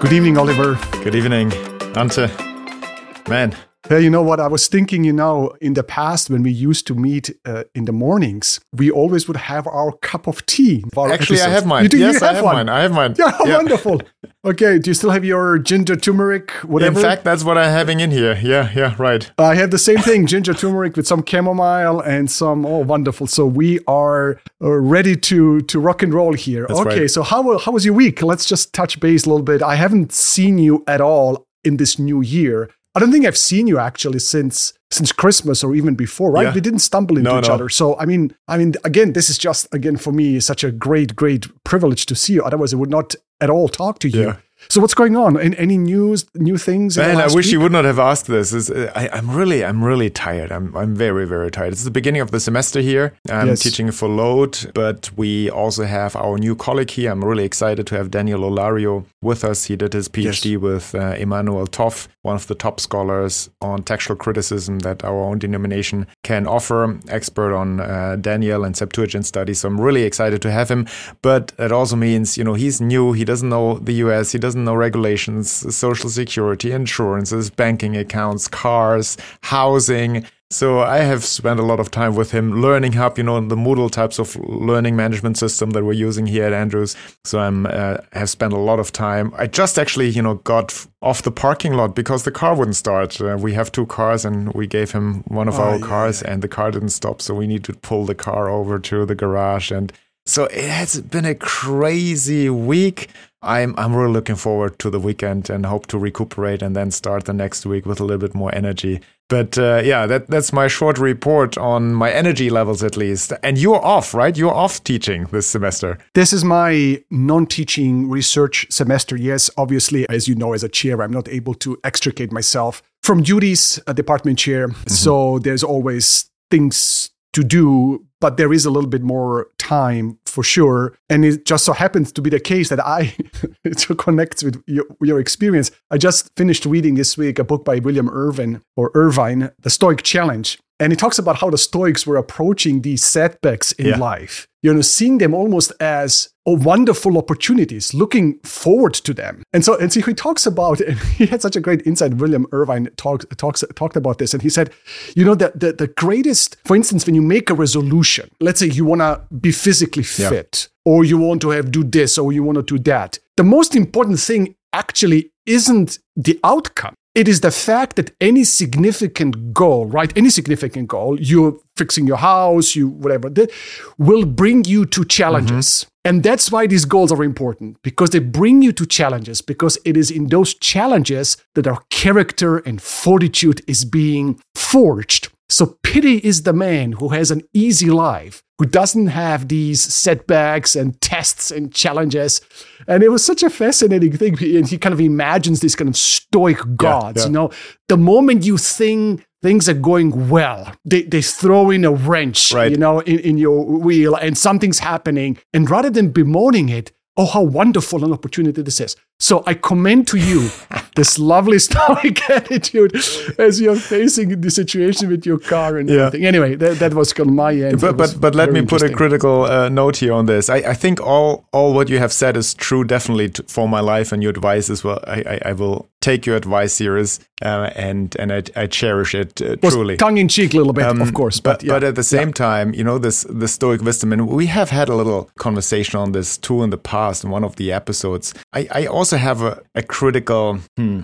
Good evening, Oliver. Good evening, Ante. Man, Hey, you know what? I was thinking, you know, in the past when we used to meet uh, in the mornings, we always would have our cup of tea. actually, I have mine. You do, yes, you have I have one. mine. I have mine. Yeah, wonderful. Okay, do you still have your ginger turmeric, whatever? In fact, that's what I'm having in here. Yeah, yeah, right. I have the same thing, ginger turmeric with some chamomile and some. Oh, wonderful! So we are uh, ready to to rock and roll here. That's okay, right. so how how was your week? Let's just touch base a little bit. I haven't seen you at all in this new year. I don't think I've seen you actually since since Christmas or even before, right? Yeah. We didn't stumble into No, each no. other. So I mean, I mean, again, this is just again for me such a great, great privilege to see you. Otherwise, I would not at all talk to you. Yeah. So what's going on? An- Any news, new things? Man, I wish week? you would not have asked this. It's, uh, I, I'm really, I'm really tired. I'm, I'm very, very tired. It's the beginning of the semester here. I'm Yes. teaching for load, but we also have our new colleague here. I'm really excited to have Daniel Olario with us. He did his PhD with uh, Emanuel Tov, one of the top scholars on textual criticism that our own denomination can offer. Expert on uh, Daniel and Septuagint studies. So I'm really excited to have him. But it also means, you know, he's new. He doesn't know the US. He doesn't know regulations, social security, insurances, banking accounts, cars, housing. So I have spent a lot of time with him learning how, you know, the Moodle types of learning management system that we're using here at Andrews. So I'm uh, have spent a lot of time. I just actually, you know, got off the parking lot because the car wouldn't start. Uh, we have two cars, and we gave him one of Oh, our yeah, cars, and the car didn't stop. So we need to pull the car over to the garage and. So it has been a crazy week. I'm I'm really looking forward to the weekend and hope to recuperate and then start the next week with a little bit more energy. But uh, yeah, that that's my short report on my energy levels at least. And you're off, right? You're off teaching this semester. This is my non teaching research semester. Yes, obviously, as you know, as a chair, I'm not able to extricate myself from duties, a department chair. So there's always things to do, but there is a little bit more time for sure. And it just so happens to be the case that I, it connects with your, your experience. I just finished reading this week a book by William Irvin or Irvine, The Stoic Challenge. And he talks about how the Stoics were approaching these setbacks in Yeah. life, you know, seeing them almost as oh, wonderful opportunities, looking forward to them. And so, and so he talks about, and he had such a great insight. William Irvine talks talks talked about this, and he said, you know, that the, the greatest, for instance, when you make a resolution, let's say you want to be physically Yeah. fit, or you want to have do this, or you want to do that. The most important thing actually isn't the outcome. It is the fact that any significant goal, right? Any significant goal, you're fixing your house, you whatever, that will bring you to challenges. Mm-hmm. And that's why these goals are important because they bring you to challenges because it is in those challenges that our character and fortitude is being forged. So pity is the man who has an easy life, who doesn't have these setbacks and tests and challenges. And it was such a fascinating thing. And he kind of imagines these kind of stoic gods, yeah. you know, the moment you think things are going well, they, they throw in a wrench, Right. you know, in, in your wheel and something's happening. And rather than bemoaning it, oh, how wonderful an opportunity this is. So I commend to you this lovely stoic attitude as you're facing the situation with your car and Yeah. everything. Anyway, that, that was on my end. But but but let me put a critical uh, note here on this. I, I think all all what you have said is true, definitely t- for my life and your advice as well. I I, I will take your advice serious uh, and and I, I cherish it uh, was truly. tongue in cheek a little bit, Um, of course. but But, yeah. but at the same time, you know this the Stoic wisdom, and we have had a little conversation on this too in the past in one of the episodes. I, I also have a, a critical. Hmm,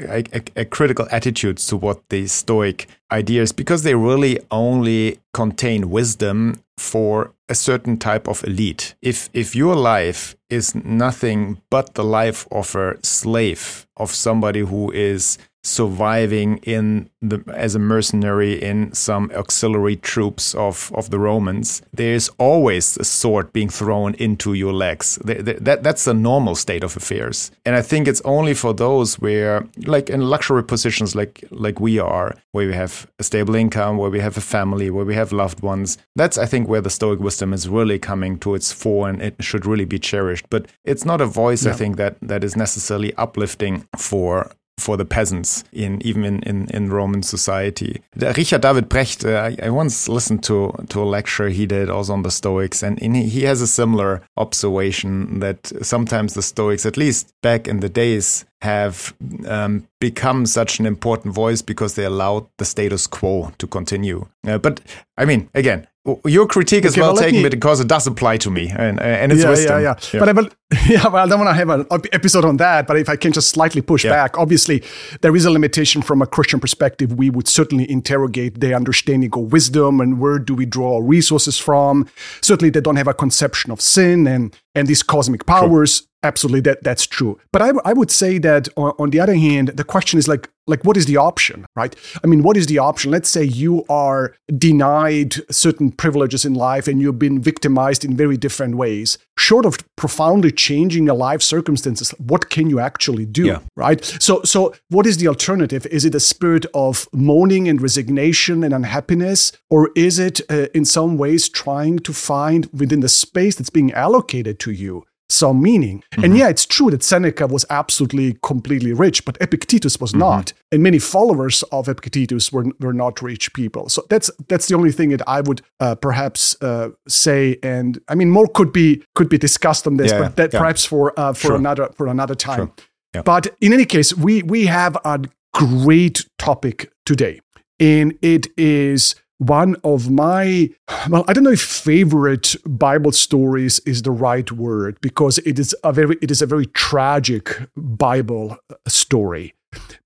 a, a- critical attitudes to what the Stoic ideas because they really only contain wisdom for a certain type of elite. If if your life is nothing but the life of a slave of somebody who is surviving in the as a mercenary in some auxiliary troops of, of the Romans, there's always a sword being thrown into your legs. Th- th- That, that's the normal state of affairs. And I think it's only for those where, like in luxury positions like, like we are, where we have a stable income, where we have a family, where we have loved ones, that's, I think, where the Stoic wisdom is really coming to its fore and it should really be cherished. But it's not a voice, I think, that, that is necessarily uplifting for for the peasants in even in, in, in Roman society. Richard David Precht, uh, I, once listened to, to a lecture he did also on the Stoics, and in, he has a similar observation that sometimes the Stoics, at least back in the days, have um, become such an important voice because they allowed the status quo to continue. Uh, but I mean, again, your critique is okay, well, well taken me... because it does apply to me and, uh, and it's yeah, wisdom. Yeah, yeah, yeah. But I will, yeah, well, I don't want to have an episode on that. But if I can just slightly push yeah. back, obviously there is a limitation from a Christian perspective. We would certainly interrogate their understanding of wisdom and where do we draw our resources from. Certainly, they don't have a conception of sin and and these cosmic powers. True absolutely that that's true. But I, I would say that on, on, the other hand the question is like like what is the option right? I mean what is the option? Let's say you are denied certain privileges in life and you've been victimized in very different ways. Short of profoundly changing your life circumstances what can you actually do yeah. right? So so what is the alternative? Is it a spirit of moaning and resignation and unhappiness? Or is it uh, in some ways trying to find within the space that's being allocated to you some meaning. Mm-hmm. And yeah, it's true that Seneca was absolutely completely rich, but Epictetus was mm-hmm. not. And many followers of Epictetus were, were not rich people. So that's that's the only thing that I would uh, perhaps uh, say. And I mean, more could be could be discussed on this, yeah, but that yeah. perhaps for uh, for sure. another for another time. Sure. Yeah. But in any case, we we have a great topic today, and it is one of my well i don't know if favorite bible stories is the right word because it is a very it is a very tragic bible story.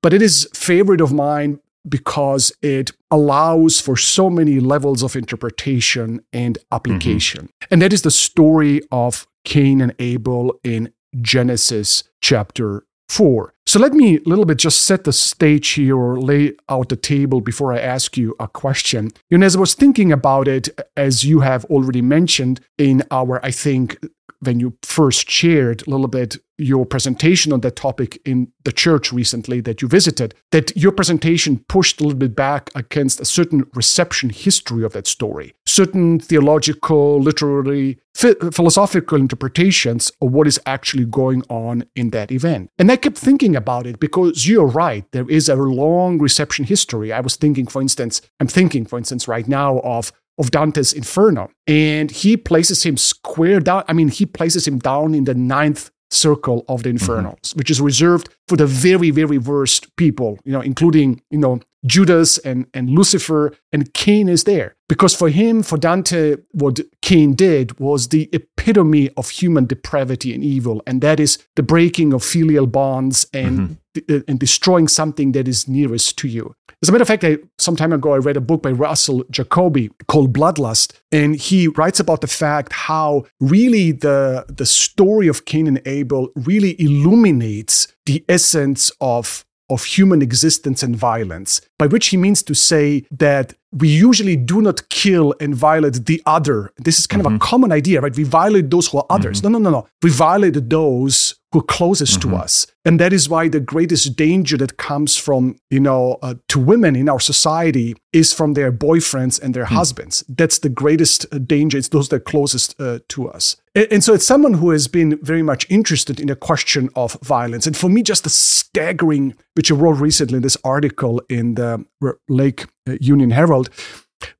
But it is favorite of mine because it allows for so many levels of interpretation and application. Mm-hmm. and that is the story of cain and abel in genesis chapter 4 so let me a little bit just set the stage here or lay out the table before I ask you a question. Know, as I was thinking about it, as you have already mentioned in our, I think, when you first shared a little bit your presentation on that topic in the church recently that you visited, that your presentation pushed a little bit back against a certain reception history of that story, certain theological, literary, philosophical interpretations of what is actually going on in that event. And I kept thinking about it because you're right, there is a long reception history. I was thinking, for instance, I'm thinking, for instance, right now of of Dante's Inferno. And he places him square down. I mean, he places him down in the ninth circle of the mm-hmm. mm-hmm. which is reserved for the very, very worst people, you know, including, you know, Judas and, and Lucifer, and Cain is there. Because for him, for Dante, what Cain did was the epitome of human depravity and evil, and that is the breaking of filial bonds and, mm-hmm. and destroying something that is nearest to you. As a matter of fact, I, some time ago, I read a book by Russell Jacoby called Bloodlust, and he writes about the fact how really the, the story of Cain and Abel really illuminates the essence of of human existence and violence, by which he means to say that we usually do not kill and violate the other. This is kind mm-hmm. of a mm-hmm. common idea, right? We violate those who are others. Mm-hmm. No, no, no, no. We violate those who are closest mm-hmm. to us. And that is why the greatest danger that comes from, you know, uh, to women in our society is from their boyfriends and their mm. husbands. That's the greatest uh, danger. It's those that are closest uh, to us. And, and, so it's someone who has been very much interested in the question of violence. And for me, just the staggering, which I wrote recently in this article in the Lake uh, Uh, Union Herald,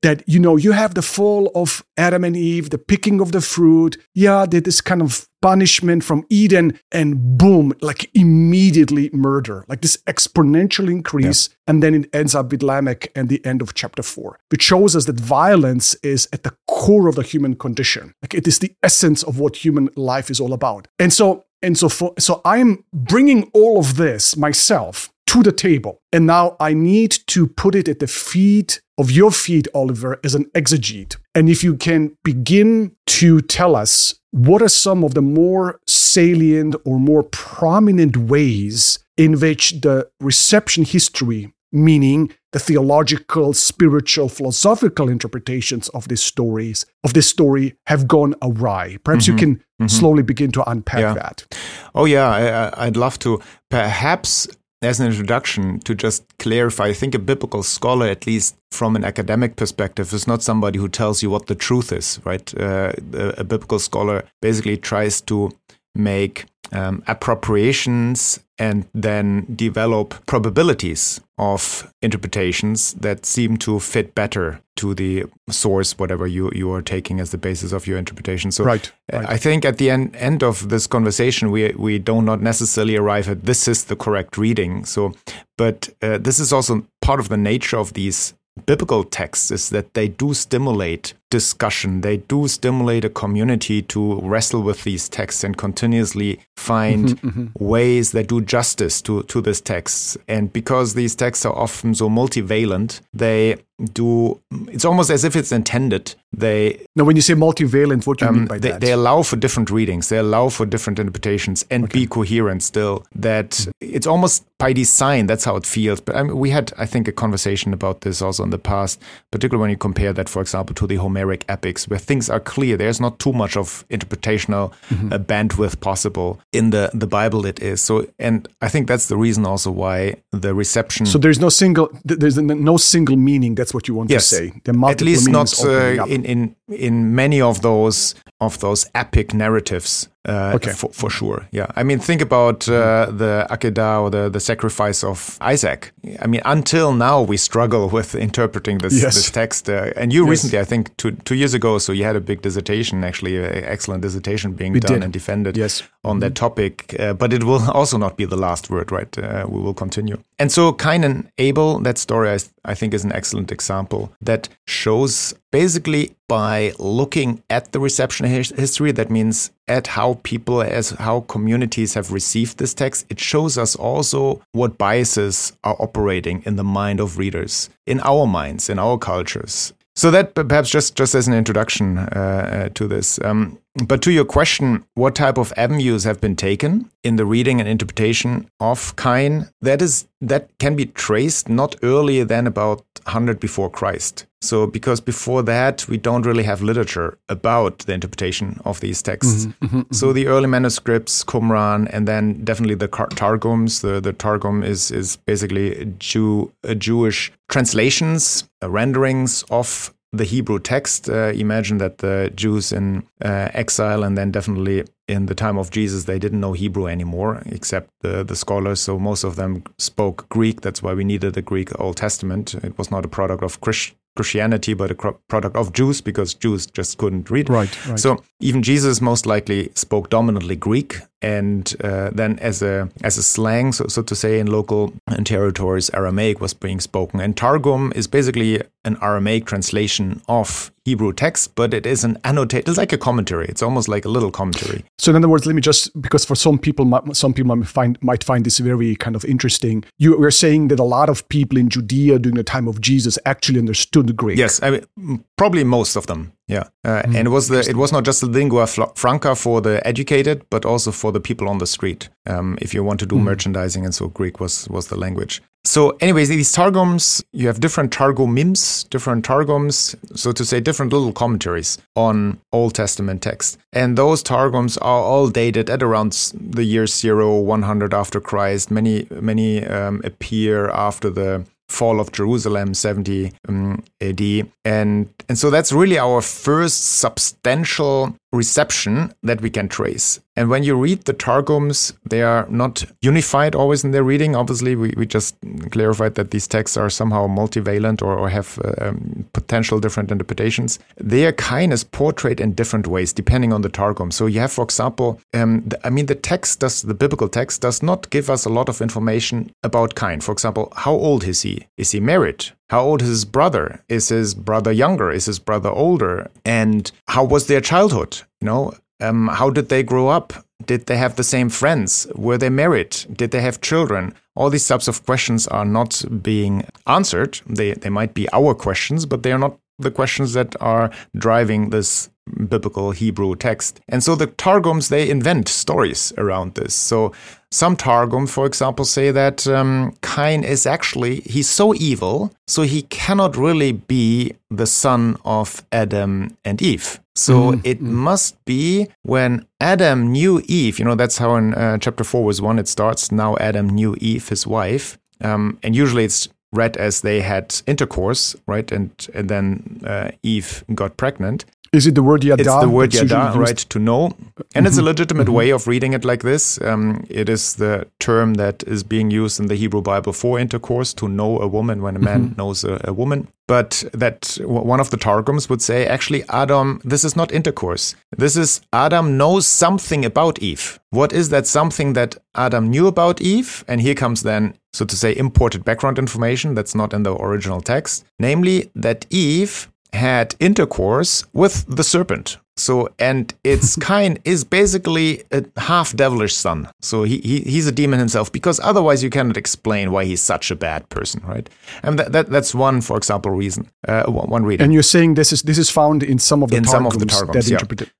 that you know you have the fall of adam and eve the picking of the fruit. Yeah this kind of punishment from eden and boom like immediately murder. Like this exponential increase yeah. and then it ends up with lamech and the end of chapter 4 which shows us that violence is at the core of the human condition. Like it is the essence of what human life is all about. And so and so for, so i'm bringing all of this myself to the table. And now I need to put it at the feet of your feet, Oliver, as an exegete. And if you can begin to tell us what are some of the more salient or more prominent ways in which the reception history, meaning the theological, spiritual, philosophical interpretations of these stories, of this story, have gone awry. Perhaps mm-hmm. you can mm-hmm. slowly begin to unpack yeah. that. Oh yeah, I, I'd love to. Perhaps as an introduction to just clarify, I think a biblical scholar, at least from an academic perspective, is not somebody who tells you what the truth is, right? Uh, a, biblical scholar basically tries to make um, appropriations and then develop probabilities of interpretations that seem to fit better to the source, whatever you, you are taking as the basis of your interpretation. So right, right. I think at the end, end of this conversation, we, we do not necessarily arrive at this is the correct reading. So, but uh, this is also part of the nature of these biblical texts is that they do stimulate discussion. They do stimulate a community to wrestle with these texts and continuously find mm-hmm, mm-hmm. ways that do justice to, to these texts. And because these texts are often so multivalent, they do it's almost as if it's intended they now when you say multivalent what do you um, mean by they, that they allow for different readings they allow for different interpretations and okay. be coherent still that mm-hmm. it's almost by design that's how it feels but I mean, we had i think a conversation about this also in the past particularly when you compare that for example to the homeric epics where things are clear there's not too much of interpretational mm-hmm. uh, bandwidth possible in the the bible it is so and i think that's the reason also why the reception so there's no single there's no single meaning that's what you want yes. to say. At least not uh, in, in in many of those of those epic narratives uh, okay. for, for sure. Yeah. I mean, think about uh, the Akedah or the, the sacrifice of Isaac. I mean, until now, we struggle with interpreting this, yes. this text. Uh, and you yes. recently, I think, two, two years ago, so you had a big dissertation, actually, an excellent dissertation being we done did. and defended yes. on mm-hmm. that topic. Uh, but it will also not be the last word, right? Uh, we will continue. And so, Cain and Abel, that story, I, I think, is an excellent example that shows basically by looking at the reception his- history that means at how people as how communities have received this text it shows us also what biases are operating in the mind of readers in our minds in our cultures. So that perhaps just just as an introduction uh, uh, to this um, but to your question what type of avenues have been taken in the reading and interpretation of Cain that is that can be traced not earlier than about 100 before Christ so, because before that, we don't really have literature about the interpretation of these texts. Mm-hmm, mm-hmm, mm-hmm. so, the early manuscripts, Qumran, and then definitely the Targums. The, the Targum is is basically Jew Jewish translations, uh, renderings of the Hebrew text. Uh, imagine that the Jews in uh, exile and then definitely in the time of Jesus, they didn't know Hebrew anymore, except the, the scholars. So most of them spoke Greek. That's why we needed the Greek Old Testament. It was not a product of Christ, Christianity, but a product of Jews because Jews just couldn't read. Right, right. So even Jesus most likely spoke dominantly Greek, and uh, then as a as a slang, so, so to say, in local territories, Aramaic was being spoken. And Targum is basically an Aramaic translation of Hebrew text, but it is an annotated. It's like a commentary. It's almost like a little commentary. So in other words, let me just because for some people, some people might find might find this very kind of interesting. You were saying that a lot of people in Judea during the time of Jesus actually understood Greek. Yes, I mean, probably most of them. Yeah, uh, mm, and it was the it was not just the lingua franca for the educated, but also for the people on the street. Um, if you want to do mm. merchandising, and so Greek was was the language. So, anyways, these targums, you have different targumims, different targums, so to say, different little commentaries on Old Testament text. And those targums are all dated at around the year zero, 100 after Christ. Many, many um, appear after the fall of Jerusalem, 70 um, AD. And, and so that's really our first substantial reception that we can trace. And when you read the Targums, they are not unified always in their reading. Obviously, we, we just clarified that these texts are somehow multivalent or, or have uh, um, potential different interpretations. Their Cain is portrayed in different ways depending on the Targum. So you have, for example, um, the, I mean, the text does, the biblical text does not give us a lot of information about Cain. For example, how old is he? Is he married? How old is his brother? Is his brother younger? Is his brother older? And how was their childhood? You know, um, how did they grow up? Did they have the same friends? Were they married? Did they have children? All these types of questions are not being answered. They, they might be our questions, but they are not the questions that are driving this biblical Hebrew text. And so the Targums, they invent stories around this. So some Targum, for example, say that um, Cain is actually, he's so evil, so he cannot really be the son of Adam and Eve. So mm-hmm. it mm-hmm. must be when Adam knew Eve, you know, that's how in uh, chapter 4 was 1 it starts. Now Adam knew Eve, his wife. Um, and usually it's read as they had intercourse, right? And and then uh, Eve got pregnant. Is it the word yada? It's the word yada, right? To know, and it's a mm-hmm. legitimate mm-hmm. way of reading it like this. Um, it is the term that is being used in the Hebrew Bible for intercourse to know a woman when a man mm-hmm. knows a, a woman. But that one of the targums would say, actually, Adam, this is not intercourse. This is Adam knows something about Eve. What is that something that Adam knew about Eve? And here comes then, so to say, imported background information that's not in the original text, namely that Eve had intercourse with the serpent. So, and its Cain is basically a half devilish son. So he, he he's a demon himself because otherwise you cannot explain why he's such a bad person, right? And that, that that's one, for example, reason. Uh, one reading. And you're saying this is this is found in some of the In some of the targums yeah.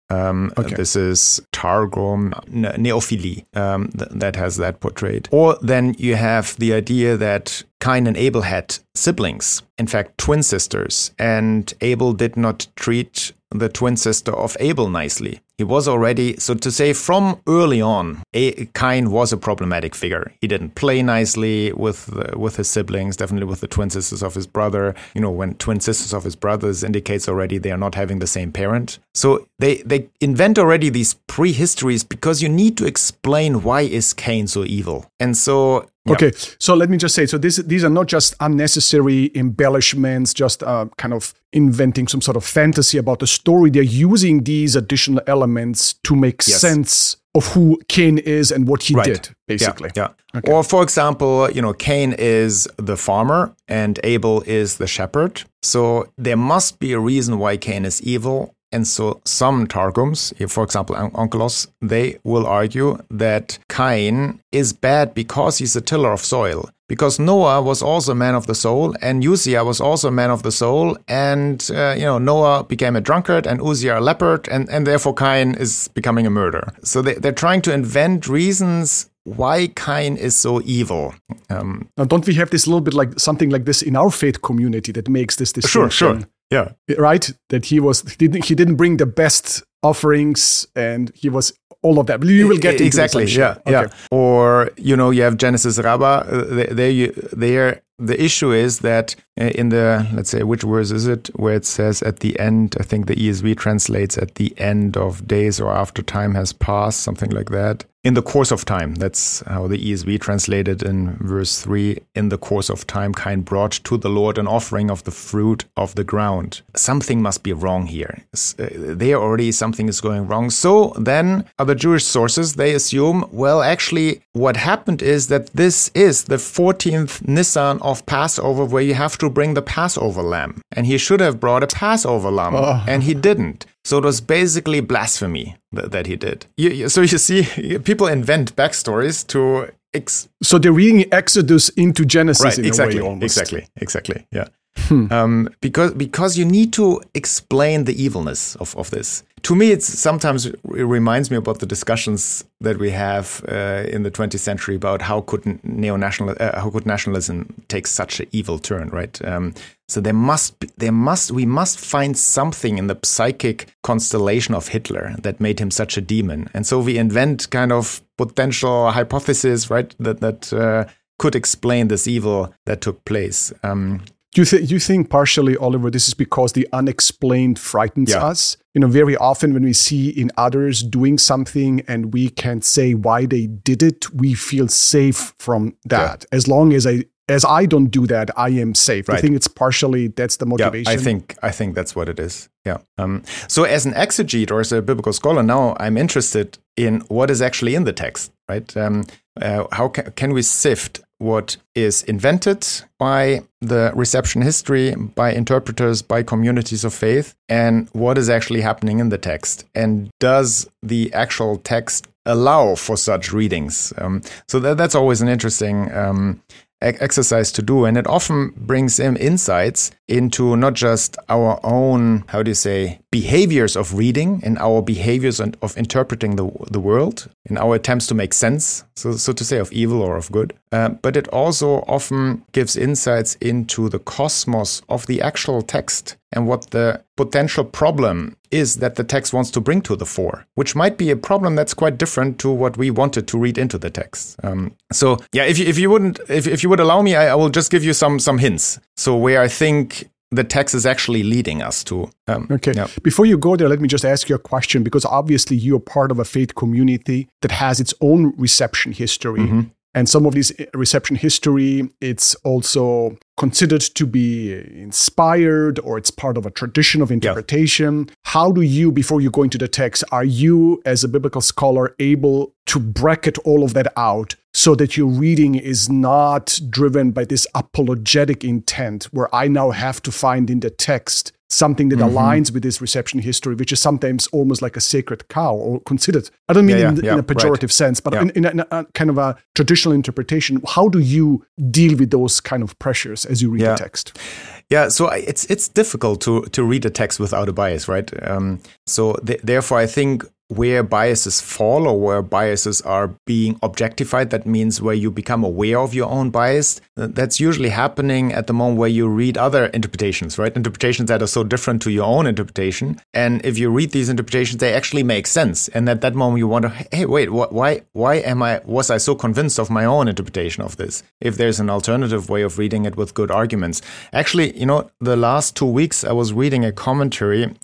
Um, Okay. This is Targum Neofiti um, th- that has that portrayed. Or then you have the idea that Cain and Abel had siblings, in fact, twin sisters, and Abel did not treat the twin sister of Abel nicely. He was already, so to say, from early on, a- Cain was a problematic figure. He didn't play nicely with the, with his siblings, definitely with the twin sisters of his brother. You know, when twin sisters of his brothers indicates already they are not having the same parent. So they they invent already these prehistories because you need to explain why is Cain so evil. And so yeah. Okay, so let me just say, so this, these are not just unnecessary embellishments, just uh, kind of inventing some sort of fantasy about the story. They're using these additional elements to make Yes. sense of who Cain is and what he Right. did, basically. Yeah. yeah. Or for example, you know, Cain is the farmer and Abel is the shepherd. So there must be a reason why Cain is evil. And so some Targums, for example, On- Onkelos, they will argue that Cain is bad because he's a tiller of soil. Because Noah was also a man of the soul, and Uzziah was also a man of the soul, and uh, you know Noah became a drunkard, and Uzziah a leopard, and, and therefore Cain is becoming a murderer. So they, they're trying to invent reasons why Cain is so evil. Um, Now, don't we have this little bit like something like this in our faith community that makes this distinction? Sure, sure, yeah. Right? That he was he didn't he didn't bring the best offerings and he was all of that. You will get exactly. Yeah, yeah. Or you know, you have Genesis Rabbah. Uh, th- there, you, there. The issue is that uh, in the let's say which verse is it where it says at the end. I think the ESV translates at the end of days or after time has passed, something like that. In the course of time, that's how the ESV translated in verse three. In the course of time, Cain brought to the Lord an offering of the fruit of the ground. Something must be wrong here. Uh, There already something is going wrong. So then, other Jewish sources they assume, well, actually, what happened is that this is the 14th Nisan of Passover, where you have to bring the Passover lamb, and he should have brought a Passover lamb, and he didn't. So it was basically blasphemy that, that he did. You, you- so you see, people invent backstories to. Ex- So they're reading Exodus into Genesis right in exactly a way almost. exactly exactly yeah um, because because you need to explain the evilness of, of this to me it's sometimes it reminds me about the discussions that we have uh, in the 20th century about how could neo-national uh, how could nationalism take such an evil turn right um, so there must be, there must we must find something in the psychic constellation of Hitler that made him such a demon and so we invent kind of potential hypotheses right that that uh, could explain this evil that took place. Um, Do you, th- you think partially, Oliver, this is because the unexplained frightens Yeah. us? You know, very often when we see in others doing something and we can't say why they did it, we feel safe from that. As long as I as I don't do that, I am safe. I think it's partially that's the motivation. yeah. I think I think that's what it is. Yeah. Um, so as an exegete or as a biblical scholar, now I'm interested in what is actually in the text. Right? Um, uh, how ca- can we sift what is invented by the reception history, by interpreters, by communities of faith, and what is actually happening in the text? And does the actual text allow for such readings? Um, so that, that's always an interesting um, exercise to do and it often brings in insights into not just our own how do you say behaviors of reading and our behaviors and of interpreting the, the world in our attempts to make sense so, so to say of evil or of good. Uh, but it also often gives insights into the cosmos of the actual text and what the potential problem is that the text wants to bring to the fore, which might be a problem that's quite different to what we wanted to read into the text. Um, so, yeah, if you, if you wouldn't, if, if you would allow me, I, I will just give you some some hints. So, where I think the text is actually leading us to. Um, okay. Yeah. Before you go there, let me just ask you a question because obviously you're part of a faith community that has its own reception history. Mm-hmm. And some of this reception history, it's also considered to be inspired or it's part of a tradition of interpretation. Yeah. How do you, before you go into the text, are you as a biblical scholar able to bracket all of that out so that your reading is not driven by this apologetic intent where I now have to find in the text something that mm-hmm. aligns with this reception history, which is sometimes almost like a sacred cow or considered. I don't mean yeah, in, yeah, in, a pejorative right. sense, but in, in, a, in, a, kind of a traditional interpretation. How do you deal with those kind of pressures as you read the text? Yeah, so it's it's difficult to to read a text without a bias, right? Um, so th- therefore, I think where biases fall or where biases are being objectified. That means where you become aware of your own bias. That's usually happening at the moment where you read other interpretations, right? Interpretations that are so different to your own interpretation. And if you read these interpretations, they actually make sense. And at that moment, you wonder, hey, wait, why, why am I, was I so convinced of my own interpretation of this? If there's an alternative way of reading it with good arguments. Actually, you know, the last two weeks, I was reading a commentary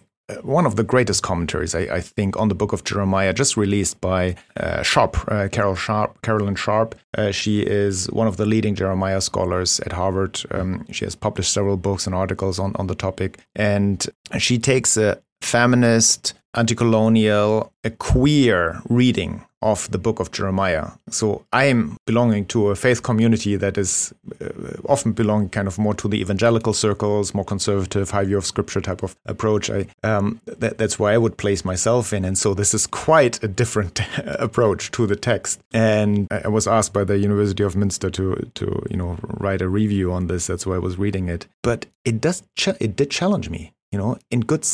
one of the greatest commentaries, I, I, think, on the book of Jeremiah, just released by uh, Sharp, uh, Carol Sharp, Carolyn Sharp. Uh, she is one of the leading Jeremiah scholars at Harvard. Um, she has published several books and articles on, on the topic. And she takes a feminist, anti colonial, a queer reading of the book of Jeremiah. So I am belonging to a faith community that is uh, often belonging kind of more to the evangelical circles, more conservative, high view of scripture type of approach. I um, that, that's where I would place myself in, and so this is quite a different approach to the text. And I was asked by the University of Münster to to you know write a review on this. That's why I was reading it, but it does it did challenge me you know in good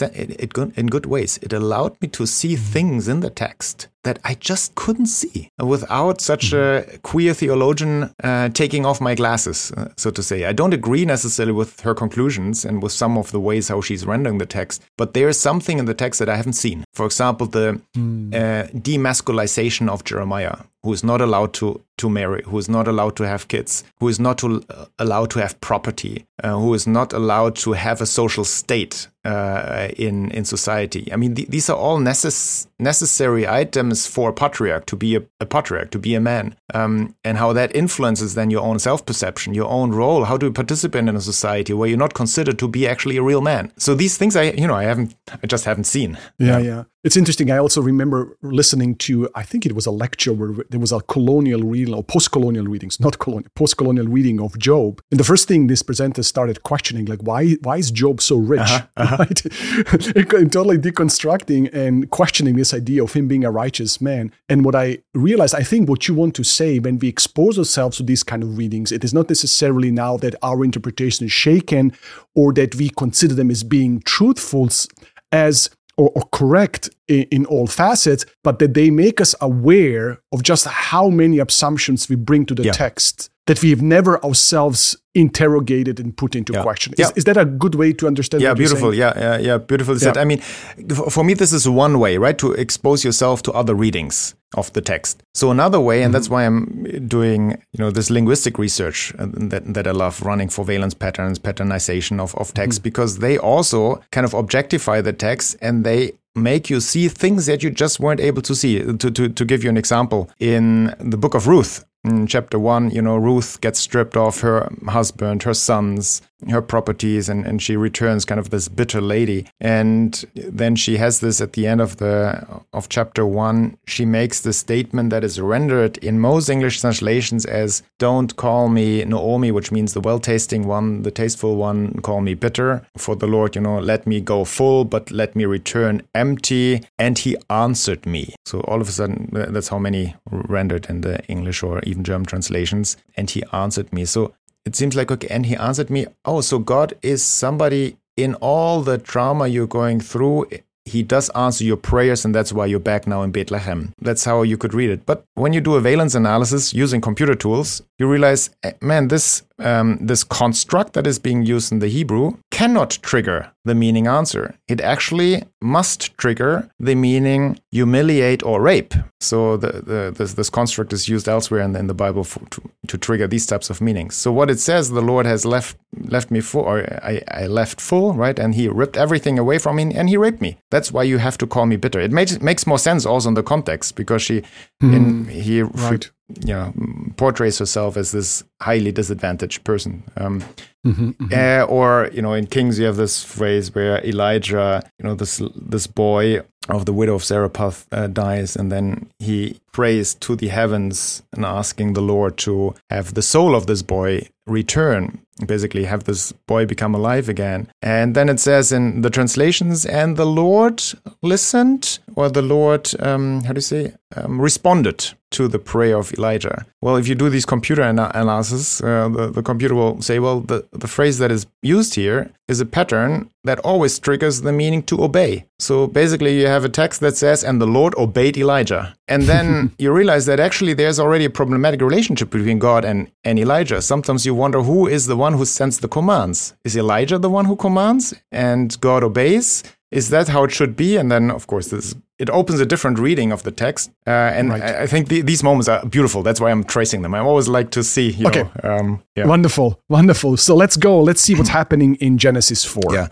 in good ways it allowed me to see things in the text that I just couldn't see without such a queer theologian uh, taking off my glasses, uh, so to say. I don't agree necessarily with her conclusions and with some of the ways how she's rendering the text, but there is something in the text that I haven't seen. For example, the mm. uh, demasculization of Jeremiah, who is not allowed to, to marry, who is not allowed to have kids, who is not to, uh, allowed to have property, uh, who is not allowed to have a social state uh, in in society. I mean, th- these are all necess- necessary items for a patriarch to be a, a patriarch, to be a man, um, and how that influences then your own self perception, your own role. How do you participate in a society where you're not considered to be actually a real man? So these things, I you know, I haven't, I just haven't seen. Yeah, yeah. It's interesting. I also remember listening to, I think it was a lecture where there was a colonial reading or post colonial readings, not colonial, post colonial reading of Job. And the first thing this presenter started questioning, like, why, why is Job so rich? Uh-huh, uh-huh. Right? totally deconstructing and questioning this idea of him being a righteous man. And what I realized, I think what you want to say when we expose ourselves to these kind of readings, it is not necessarily now that our interpretation is shaken or that we consider them as being truthful as or, or correct in, in, all facets, but that they make us aware of just how many assumptions we bring to the yeah. text that we've never ourselves interrogated and put into yeah. question. Is, yeah. is, that a good way to understand? Yeah, beautiful. Yeah, yeah, yeah, beautiful said. I mean, for me, this is one way, right, to expose yourself to other readings of the text. So another way, and mm-hmm. that's why I'm doing, you know, this linguistic research uh, that that I love running for valence patterns, patternization of of text, mm-hmm. because they also kind of objectify the text and they make you see things that you just weren't able to see. To, to, to give you an example, in the book of Ruth, in chapter one, you know, Ruth gets stripped of her husband, her sons, her properties and, and she returns kind of this bitter lady. And then she has this at the end of the of chapter one. She makes the statement that is rendered in most english translations as don't call me naomi which means the well-tasting one the tasteful one call me bitter. For the lord you know let me go full but let me return empty. And he answered me. So all of a sudden that's how many rendered in the english or even german translations. And he answered me. So it seems like okay and he answered me oh so god is somebody in all the trauma you're going through. He does answer your prayers and that's why you're back now in bethlehem. That's how you could read it. But when you do a valence analysis using computer tools you realize eh, man this um, this construct that is being used in the Hebrew cannot trigger the meaning answer. It actually must trigger the meaning humiliate or rape. So the, the, this, this construct is used elsewhere in the, in the Bible for, to, to trigger these types of meanings. So what it says, the Lord has left left me full, or I, I left full, right? And he ripped everything away from me and he raped me. That's why you have to call me bitter. It makes makes more sense also in the context because she, mm, in, he, right. Yeah, portrays herself as this highly disadvantaged person. Um, mm-hmm, mm-hmm. Uh, or you know, in Kings you have this phrase where Elijah, you know, this this boy of the widow of Zarephath uh, dies, and then he prays to the heavens and asking the Lord to have the soul of this boy return, basically have this boy become alive again. And then it says in the translations, and the Lord listened, or the Lord, um, how do you say, um, responded to the prayer of Elijah. Well, if you do these computer ana- analysis, uh, the, the computer will say, well, the, the phrase that is used here is a pattern that always triggers the meaning to obey. So basically, you have a text that says, and the Lord obeyed Elijah. And then you realize that actually there's already a problematic relationship between God and, and Elijah. Sometimes you wonder who is the one who sends the commands. Is Elijah the one who commands and God obeys? Is that how it should be? And then, of course, this it opens a different reading of the text. Uh, and right. I, I, think the, these moments are beautiful. That's why I'm tracing them. I always like to see. okay. Know, um, yeah. Wonderful. Wonderful. So let's go. Let's see what's happening in Genesis 4. Yeah.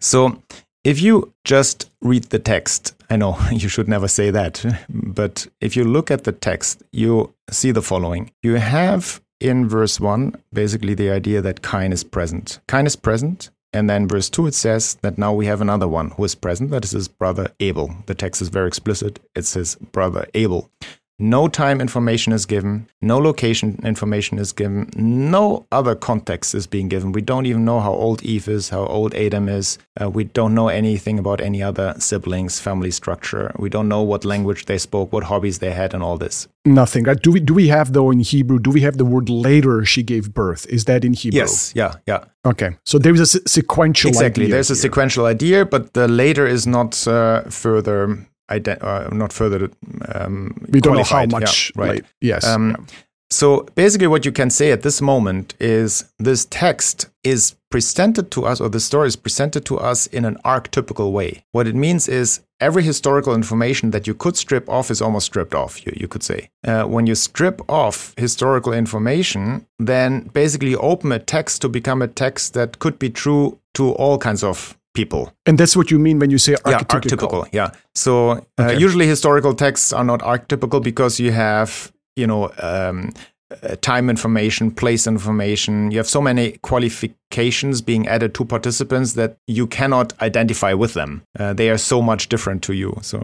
So if you just read the text, I know you should never say that, but if you look at the text, you see the following. You have in verse 1 basically the idea that Cain is present. Cain is present and then verse 2, it says that now we have another one who is present. That is his brother Abel. The text is very explicit. It says brother Abel. No time information is given, no location information is given, no other context is being given. We don't even know how old Eve is, how old Adam is. Uh, we don't know anything about any other siblings, family structure. We don't know what language they spoke, what hobbies they had, and all this. Nothing. Right? Do we do we have though in Hebrew? Do we have the word later she gave birth? Is that in Hebrew? Yes. Yeah. Yeah. Okay. So there is a sequential. Exactly. There's here. a sequential idea, but the later is not uh, further ident- uh, not further. Um, we don't know how much. Yeah, right. Late. Yes. Um, yeah. So basically, what you can say at this moment is this text is presented to us, or the story is presented to us in an archetypical way. What it means is every historical information that you could strip off is almost stripped off, you, you could say. Uh, when you strip off historical information, then basically open a text to become a text that could be true to all kinds of people. And that's what you mean when you say archetypical. Yeah, archetypical. Yeah. So uh, okay. usually historical texts are not archetypical because you have, you know, um, uh, time information, place information. You have so many qualifications being added to participants that you cannot identify with them. Uh, they are so much different to you. So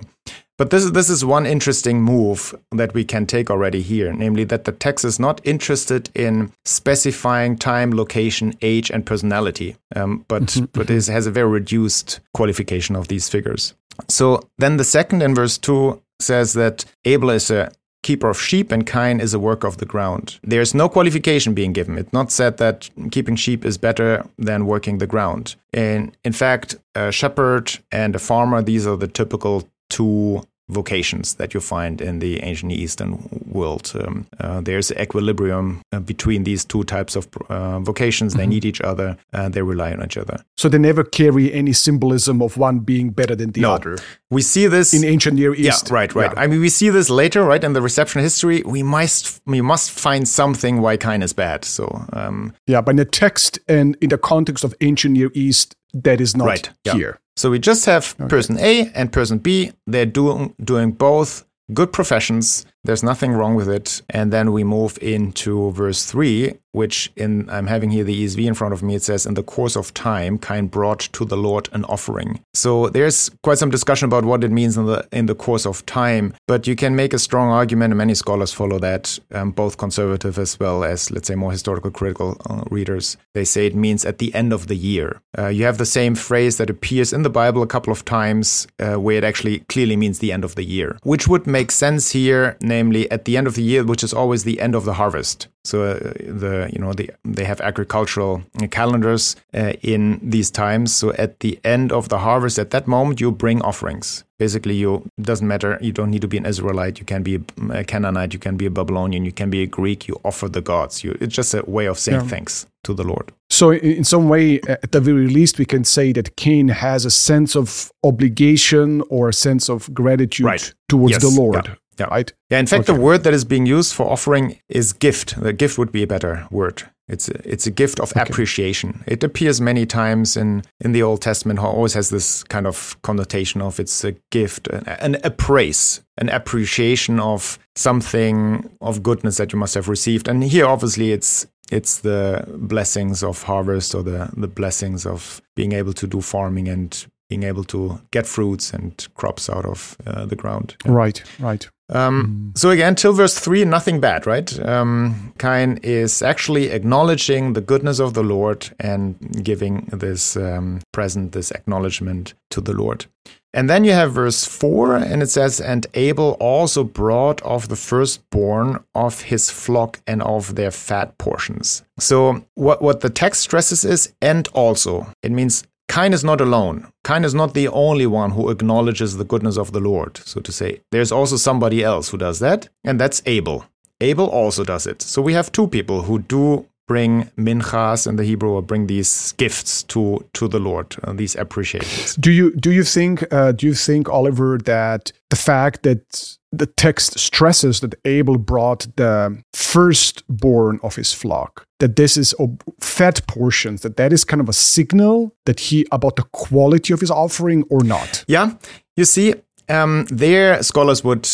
but this is, this is one interesting move that we can take already here, namely that the text is not interested in specifying time, location, age, and personality, um, but mm-hmm, but mm-hmm. is, has a very reduced qualification of these figures. So then the second in verse two says that Abel is a keeper of sheep and Cain is a worker of the ground. There's no qualification being given. It's not said that keeping sheep is better than working the ground. And in fact, a shepherd and a farmer, these are the typical two vocations that you find in the ancient Eastern world. Um, uh, there's equilibrium uh, between these two types of uh, vocations. Mm-hmm. They need each other. and they rely on each other. So they never carry any symbolism of one being better than the no. other. We see this in ancient Near East. Yeah, right, right. Yeah. I mean, we see this later, right? In the reception history, we must we must find something why Cain is bad. So um, yeah, but in the text and in the context of ancient Near East, that is not right. here. So we just have okay. person A and person B. They're doing doing both good professions. There's nothing wrong with it. And then we move into verse 3, which in I'm having here the ESV in front of me. It says, "In the course of time, Cain brought to the Lord an offering." So there's quite some discussion about what it means in the in the course of time. But you can make a strong argument, and many scholars follow that, um, both conservative as well as let's say more historical critical uh, readers. They say it means at the end of the year. Uh, you have the same phrase that appears in the Bible a couple of times, uh, where it actually clearly means the end of the year, which would make sense here namely at the end of the year, which is always the end of the harvest. So uh, the you know the, they have agricultural calendars uh, in these times. So at the end of the harvest, at that moment, you bring offerings. Basically, you doesn't matter. You don't need to be an Israelite. You can be a Canaanite. You can be a Babylonian. You can be a Greek. You offer the gods. You, it's just a way of saying yeah. thanks to the Lord. So, in some way, at the very least, we can say that Cain has a sense of obligation or a sense of gratitude right. towards yes. the Lord. Yeah. Yeah. Right? Yeah, in fact, okay. the word that is being used for offering is gift. The gift would be a better word. It's a, it's a gift of okay. appreciation. It appears many times in, in the Old Testament. Always has this kind of connotation of it's a gift, an, an praise, an appreciation of something of goodness that you must have received. And here, obviously, it's it's the blessings of harvest or the the blessings of being able to do farming and being able to get fruits and crops out of uh, the ground. Right, right. Um, mm. So again, till verse three, nothing bad, right? Um, Cain is actually acknowledging the goodness of the Lord and giving this um, present, this acknowledgement to the Lord. And then you have verse 4, and it says, And Abel also brought of the firstborn of his flock and of their fat portions. So, what, what the text stresses is, and also. It means Cain is not alone. Cain is not the only one who acknowledges the goodness of the Lord, so to say. There's also somebody else who does that, and that's Abel. Abel also does it. So we have two people who do bring minchas in the Hebrew or bring these gifts to to the Lord, uh, these appreciations. Do you do you think uh, do you think Oliver that the fact that the text stresses that Abel brought the firstborn of his flock, that this is fat portions, that that is kind of a signal that he about the quality of his offering or not. Yeah, you see, um, there scholars would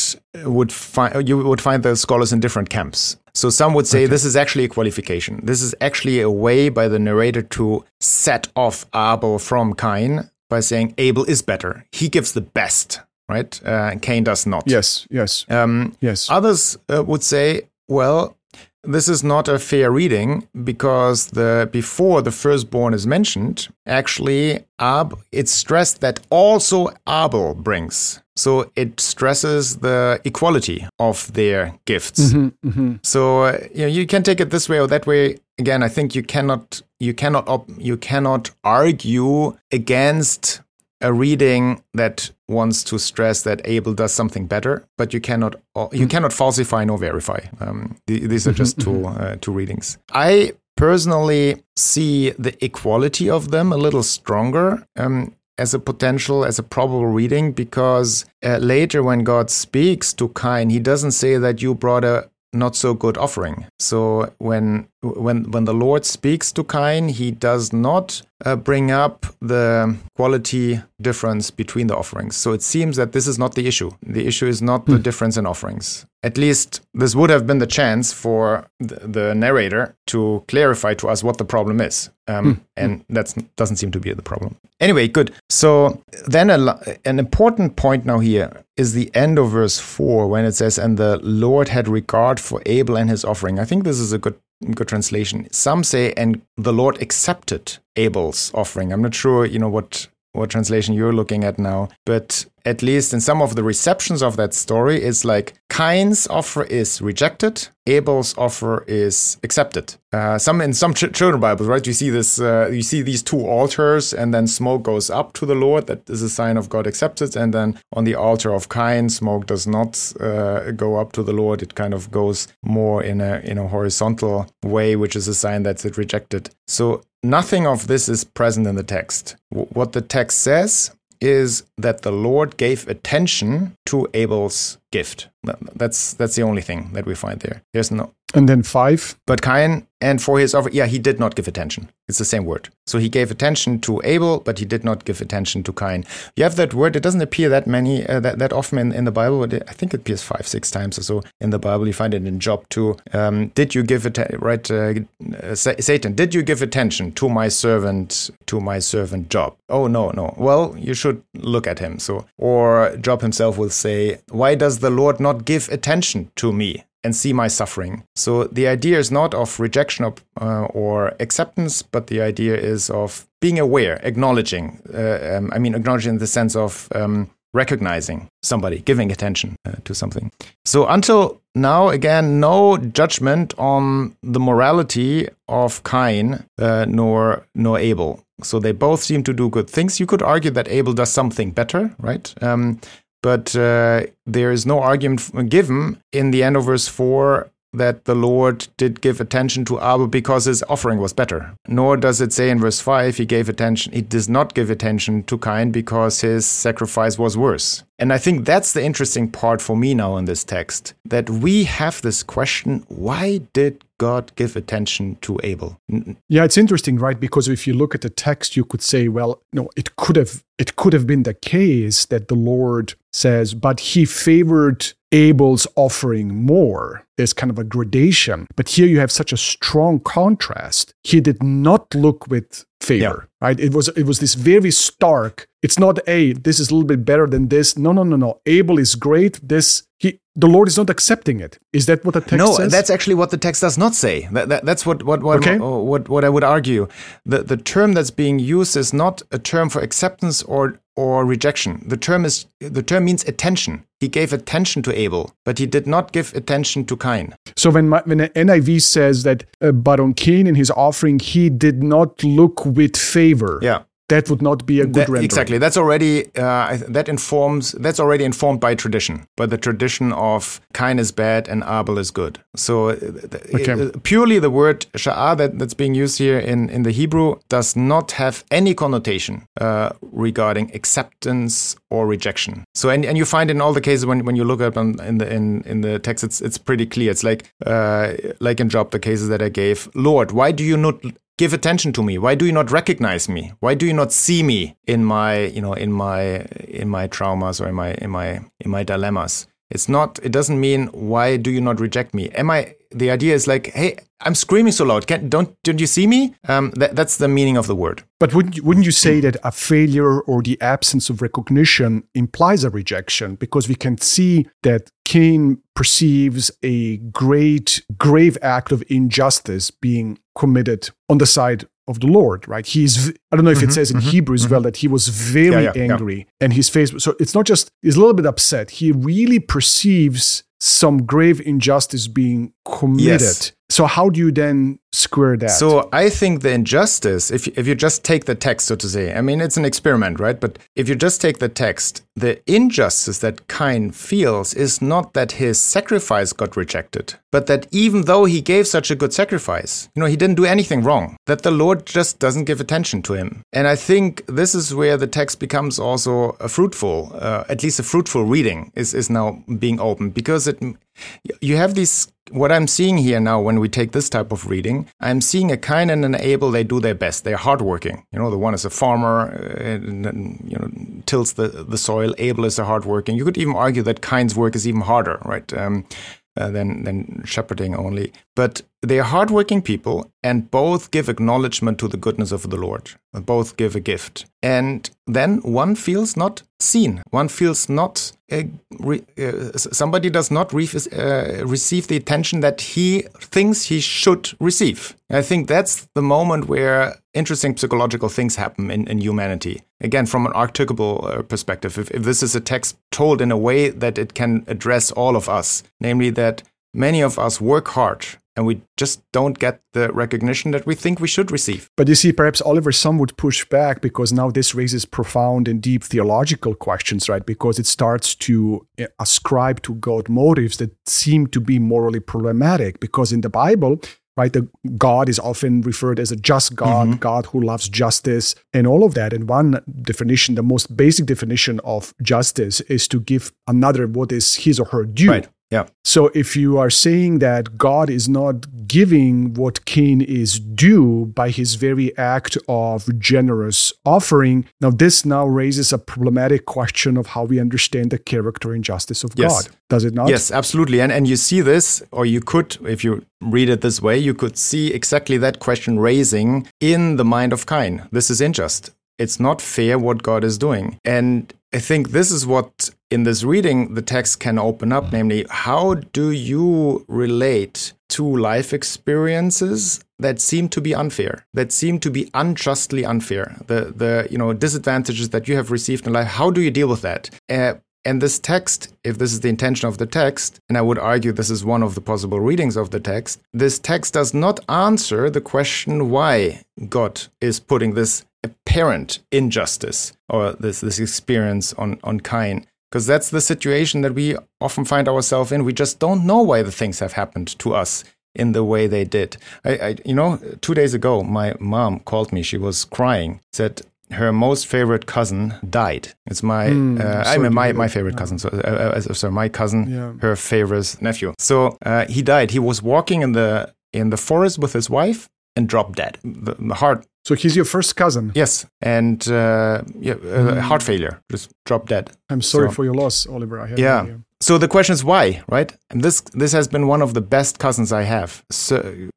would find you would find the scholars in different camps. So some would say okay. this is actually a qualification. This is actually a way by the narrator to set off Abel from Cain by saying Abel is better. He gives the best right? Uh, Cain does not. Yes, yes, um, yes. Others uh, would say, well, this is not a fair reading because the before the firstborn is mentioned, actually, Ab it's stressed that also Abel brings. So it stresses the equality of their gifts. Mm-hmm, mm-hmm. So uh, you know you can take it this way or that way. Again, I think you cannot you cannot op- you cannot argue against a reading that wants to stress that Abel does something better, but you cannot you mm. cannot falsify nor verify. Um, these are just two uh, two readings. I personally see the equality of them a little stronger. Um, as a potential, as a probable reading, because uh, later when God speaks to Cain, he doesn't say that you brought a not so good offering. So when when when the Lord speaks to Cain, he does not uh, bring up the quality difference between the offerings. So it seems that this is not the issue. The issue is not the hmm. difference in offerings. At least this would have been the chance for the, the narrator to clarify to us what the problem is. Um, hmm. And that doesn't seem to be the problem. Anyway, good. So then a, an important point now here is the end of verse 4 when it says, And the Lord had regard for Abel and his offering. I think this is a good good translation. Some say, and the Lord accepted Abel's offering. I'm not sure, you know, what what translation you're looking at now, but at least in some of the receptions of that story, it's like Cain's offer is rejected, Abel's offer is accepted. Uh, some in some ch- children Bibles, right? You see this, uh, you see these two altars, and then smoke goes up to the Lord. That is a sign of God accepted. And then on the altar of Cain, smoke does not uh, go up to the Lord. It kind of goes more in a in a horizontal way, which is a sign that it rejected. So nothing of this is present in the text. W- what the text says is that the Lord gave attention to Abel's gift. That's that's the only thing that we find there. There's no and then five. But Cain and for his offer, yeah, he did not give attention. It's the same word. So he gave attention to Abel, but he did not give attention to Cain. You have that word. It doesn't appear that many uh, that that often in, in the Bible. I think it appears five, six times or so in the Bible. You find it in Job too. Um, did you give it right, uh, uh, Satan? Did you give attention to my servant to my servant Job? Oh no, no. Well, you should look at him. So or Job himself will say, Why does the Lord not give attention to me? And see my suffering. So the idea is not of rejection of, uh, or acceptance, but the idea is of being aware, acknowledging. Uh, um, I mean, acknowledging in the sense of um, recognizing somebody, giving attention uh, to something. So until now, again, no judgment on the morality of Cain uh, nor nor Abel. So they both seem to do good things. You could argue that Abel does something better, right? Um, but uh, there is no argument given in the end of verse 4 that the Lord did give attention to Abel because his offering was better. Nor does it say in verse 5 he gave attention, he does not give attention to Cain because his sacrifice was worse. And I think that's the interesting part for me now in this text that we have this question why did God give attention to Abel? Yeah, it's interesting, right? Because if you look at the text, you could say, well, no, it could have it could have been the case that the Lord says, but he favored Abel's offering more. There's kind of a gradation. But here you have such a strong contrast. He did not look with favor, yeah. right? It was it was this very stark. It's not a this is a little bit better than this. No, no, no, no. Abel is great. This he the Lord is not accepting it. Is that what the text no, says? No, that's actually what the text does not say. That, that, that's what what what, okay. what what I would argue. The the term that's being used is not a term for acceptance or or rejection. The term is the term means attention. He gave attention to Abel, but he did not give attention to Cain. So when my, when the NIV says that, uh, but on Cain in his offering he did not look with favor. Yeah that would not be a good that, rendering. Exactly. That's already uh, that informs. That's already informed by tradition, by the tradition of Cain is bad and Abel is good. So uh, okay. uh, purely the word sha'ah that, that's being used here in, in the Hebrew does not have any connotation uh, regarding acceptance or rejection. So and, and you find in all the cases when, when you look up on, in the in, in the text, it's it's pretty clear. It's like uh, like in Job, the cases that I gave. Lord, why do you not give attention to me? Why do you not recognize me? Why do you not see me in my you know in my in my traumas or in my in my in my dilemmas it's not it doesn't mean why do you not reject me? Am i the idea is like hey i'm screaming so loud. Can, don't don't you see me? Um, that, that's the meaning of the word. But wouldn't you, wouldn't you say that a failure or the absence of recognition implies a rejection? Because we can see that cain perceives a great grave act of injustice being committed on the side of the Lord, right? He's, I don't know if mm-hmm, it says in mm-hmm, Hebrew as mm-hmm. well that he was very yeah, yeah, angry yeah. and his face, so it's not just, he's a little bit upset. He really perceives some grave injustice being committed. Yes. So how do you then square that? So I think the injustice, if if you just take the text, so to say, I mean it's an experiment, right? But if you just take the text, the injustice that Cain feels is not that his sacrifice got rejected, but that even though he gave such a good sacrifice, you know, he didn't do anything wrong. That the Lord just doesn't give attention to him. And I think this is where the text becomes also a fruitful, uh, at least a fruitful reading is is now being opened because it you have these what I'm seeing here now when we take this type of reading, I'm seeing a Cain and an Abel. They do their best. They're hardworking. You know, the one is a farmer, uh, and, and, you know, tills the the soil. Abel is a hardworking. You could even argue that Cain's work is even harder, right? Um, uh, than than shepherding only. But they are hardworking people, and both give acknowledgement to the goodness of the Lord. Both give a gift, and then one feels not seen. One feels not. Uh, re, uh, somebody does not re uh, receive the attention that he thinks he should receive. I think that's the moment where interesting psychological things happen in, in humanity. Again, from an archetypal uh, perspective, if, if this is a text told in a way that it can address all of us, namely that many of us work hard and we just don't get the recognition that we think we should receive. But you see, perhaps Oliver, some would push back because now this raises profound and deep theological questions, right? Because it starts to eh, ascribe to God motives that seem to be morally problematic. Because in the Bible, right, the God is often referred as a just God, mm-hmm. God who loves justice, and all of that. And one definition, the most basic definition of justice, is to give another what is his or her due. Right. Yeah. So if you are saying that God is not giving what Cain is due by his very act of generous offering, now this now raises a problematic question of how we understand the character and justice of yes. God. Does it not? Yes, absolutely. And and you see this, or you could, if you read it this way, you could see exactly that question raising in the mind of Cain. This is unjust. It's not fair what God is doing. And I think this is what in this reading the text can open up namely, how do you relate to life experiences that seem to be unfair, that seem to be unjustly unfair. The the you know disadvantages that you have received in life. How do you deal with that? Uh, and this text, if this is the intention of the text, and I would argue this is one of the possible readings of the text, this text does not answer the question why God is putting this apparent injustice or this, this experience on, on Cain. Because that's the situation that we often find ourselves in. We just don't know why the things have happened to us in the way they did. I, I, you know, two days ago, my mom called me. She was crying. Said, her most favorite cousin died. It's my, mm, uh, I mean, my, my favorite cousin. So, uh, uh, sorry, my cousin, yeah. her favorite nephew. So uh, he died. He was walking in the in the forest with his wife and dropped dead. The, the heart. So he's your first cousin. Yes, and uh, yeah, mm. heart failure, just dropped dead. I'm sorry so, for your loss, Oliver. I have yeah. So the question is why, right? And this this has been one of the best cousins I have. So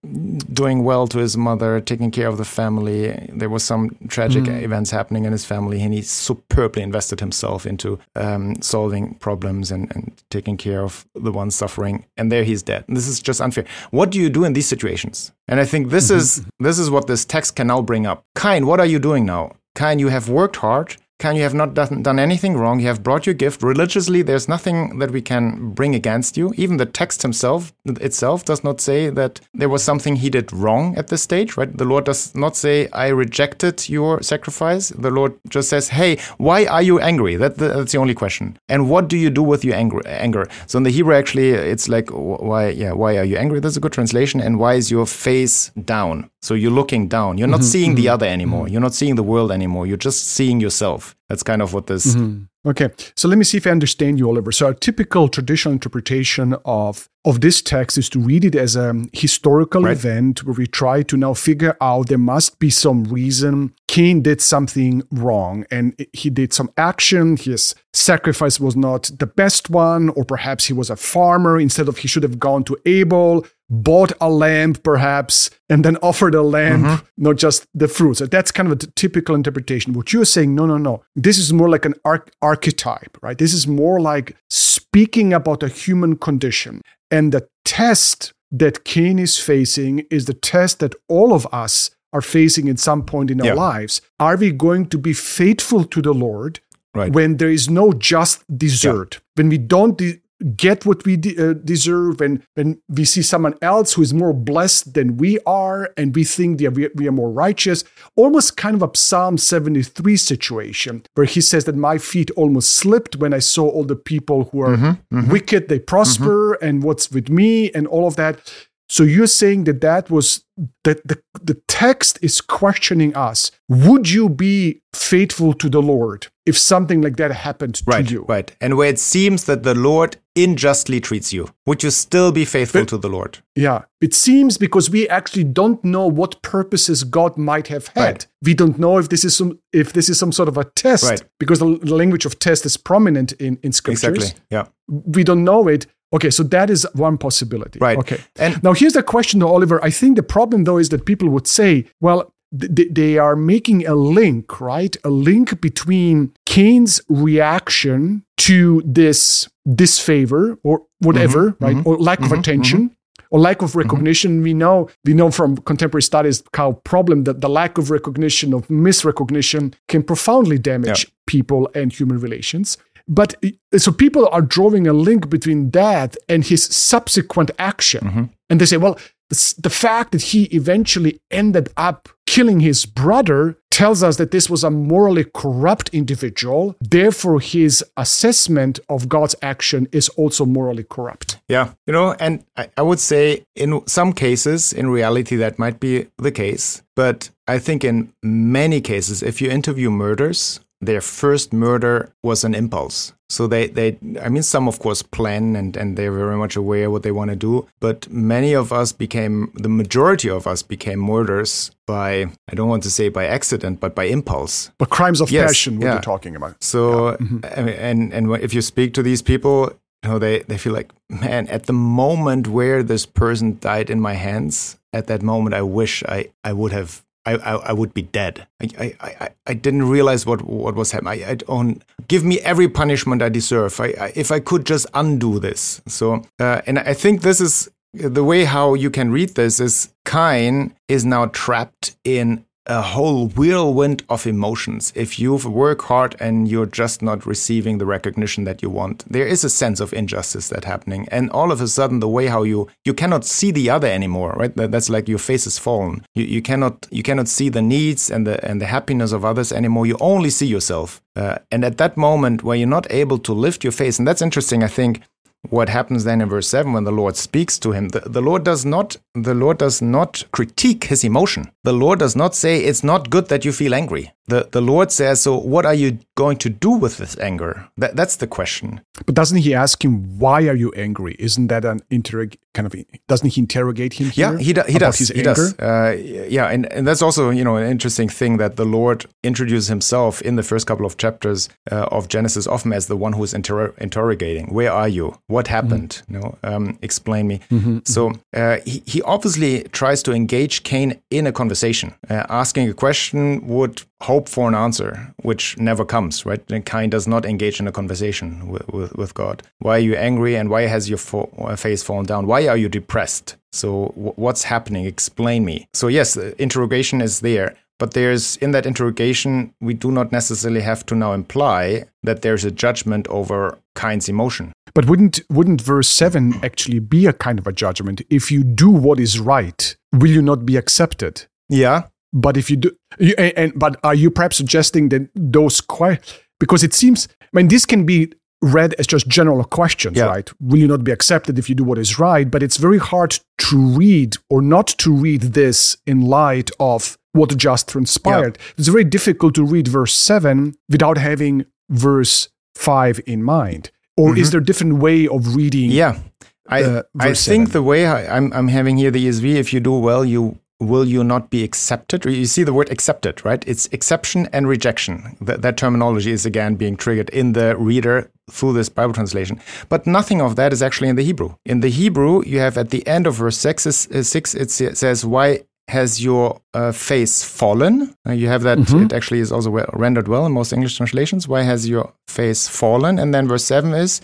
doing well to his mother, taking care of the family. There was some tragic mm. events happening in his family, and he superbly invested himself into um, solving problems and, and taking care of the ones suffering. And there he's dead. And this is just unfair. What do you do in these situations? And I think this mm-hmm. is this is what this text can now bring up. Cain, what are you doing now? Cain, you have worked hard. Cain, you have not done, done anything wrong. You have brought your gift. Religiously, there's nothing that we can bring against you. Even the text himself itself does not say that there was something he did wrong at this stage, right? The Lord does not say, I rejected your sacrifice. The Lord just says, Hey, why are you angry? That, that's the only question. And what do you do with your anger? anger? So in the Hebrew, actually, it's like, why, yeah, why are you angry? That's a good translation. And why is your face down? So you're looking down. You're not mm-hmm, seeing mm-hmm, the other anymore. Mm-hmm. You're not seeing the world anymore. You're just seeing yourself. That's kind of what this. Mm-hmm. Okay, so let me see if I understand you, Oliver. So a typical traditional interpretation of of this text is to read it as a historical right. event where we try to now figure out there must be some reason Cain did something wrong and he did some action. His sacrifice was not the best one, or perhaps he was a farmer instead of he should have gone to Abel bought a lamb perhaps and then offered a lamb mm-hmm. not just the fruit so that's kind of a t- typical interpretation what you're saying no no no this is more like an arch- archetype right? This is more like speaking about a human condition. And the test that cain is facing is the test that all of us are facing at some point in our lives. Are we going to be faithful to the lord Right. when there is no just desert, yeah. when we don't de- get what we de- uh, deserve and when we see someone else who is more blessed than we are and we think that we, we are more righteous almost kind of a psalm 73 situation where he says that my feet almost slipped when i saw all the people who are mm-hmm, mm-hmm. wicked they prosper mm-hmm. and what's with me and all of that so you're saying that that was that the, the text is questioning us. Would you be faithful to the Lord if something like that happened right, to you? Right. And where it seems that the Lord unjustly treats you, would you still be faithful but, to the Lord? Yeah. It seems because we actually don't know what purposes God might have had. Right. We don't know if this is some if this is some sort of a test right. because the, the language of test is prominent in, in scriptures. Exactly. Yeah. We don't know it. Okay, so that is one possibility. Right. Okay. And now here's the question, though, Oliver. I think the problem, though, is that people would say, well, th- they are making a link, right? A link between Cain's reaction to this disfavor or whatever, mm-hmm, right? Mm-hmm, or lack mm-hmm, of attention. Mm-hmm. Or lack of mm-hmm. recognition, we know we know from contemporary studies how problem that the lack of recognition of misrecognition can profoundly damage yeah. people and human relations. But so people are drawing a link between that and his subsequent action. Mm-hmm. And they say, well, the, the fact that he eventually ended up killing his brother tells us that this was a morally corrupt individual. Therefore, his assessment of God's action is also morally corrupt. Yeah. You know, and I, I would say in some cases, in reality, that might be the case. But I think in many cases, if you interview murders, their first murder was an impulse. So they, they I mean some of course plan and, and they're very much aware what they want to do. But many of us became the majority of us became murderers by I don't want to say by accident, but by impulse. But crimes of yes, passion what yeah. you're talking about. So yeah. mm-hmm. and and if you speak to these people, you know, they, they feel like, man, at the moment where this person died in my hands, at that moment I wish I, I would have I, I, I, would be dead. I, I, I didn't realize what, what was happening. I, I don't give me every punishment I deserve. I, I, if I could just undo this. So, uh, and I think this is the way how you can read this is Cain is now trapped in a whole whirlwind of emotions. If you work hard and you're just not receiving the recognition that you want, there is a sense of injustice that happening. And all of a sudden, the way how you you cannot see the other anymore, right? That's like your face is fallen. You, you cannot you cannot see the needs and the and the happiness of others anymore. You only see yourself. Uh, and at that moment, where you're not able to lift your face, and that's interesting, I think what happens then in verse 7 when the lord speaks to him? The, the lord does not the lord does not critique his emotion. The lord does not say it's not good that you feel angry. The, the lord says so what are you going to do with this anger? That, that's the question. But doesn't he ask him why are you angry? Isn't that an interrog kind of doesn't he interrogate him yeah he, do, he does he anger? does uh, yeah and, and that's also you know an interesting thing that the lord introduces himself in the first couple of chapters uh, of genesis often as the one who's inter- interrogating where are you what happened mm-hmm. you know um, explain me mm-hmm, so mm-hmm. uh, he, he obviously tries to engage cain in a conversation uh, asking a question would hope for an answer which never comes right and cain does not engage in a conversation with, with, with god why are you angry and why has your fo- face fallen down why are you depressed so w- what's happening explain me so yes interrogation is there but there's in that interrogation, we do not necessarily have to now imply that there's a judgment over Cain's emotion. But wouldn't wouldn't verse seven actually be a kind of a judgment? If you do what is right, will you not be accepted? Yeah. But if you do, you, and, and but are you perhaps suggesting that those quite because it seems I mean this can be read as just general questions, yeah. right? Will you not be accepted if you do what is right? But it's very hard to read or not to read this in light of what just transpired. Yeah. It's very difficult to read verse 7 without having verse 5 in mind. Or mm-hmm. is there a different way of reading? Yeah. I, uh, I think the way I, I'm, I'm having here the ESV, if you do well, you will you not be accepted? You see the word accepted, right? It's exception and rejection. That, that terminology is again being triggered in the reader through this Bible translation. But nothing of that is actually in the Hebrew. In the Hebrew, you have at the end of verse 6, six it says, Why has your uh, face fallen? Uh, you have that, mm-hmm. it actually is also well, rendered well in most English translations. Why has your face fallen? And then verse 7 is,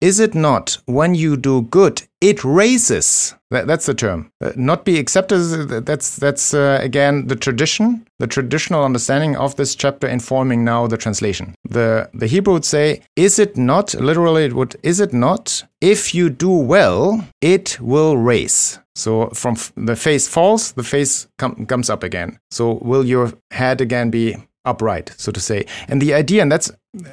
is it not when you do good, it raises? That, that's the term. Uh, not be accepted. That's that's uh, again the tradition, the traditional understanding of this chapter informing now the translation. The the Hebrew would say, "Is it not?" Literally, it would. Is it not? If you do well, it will raise. So from the face falls, the face com- comes up again. So will your head again be upright, so to say. And the idea, and that's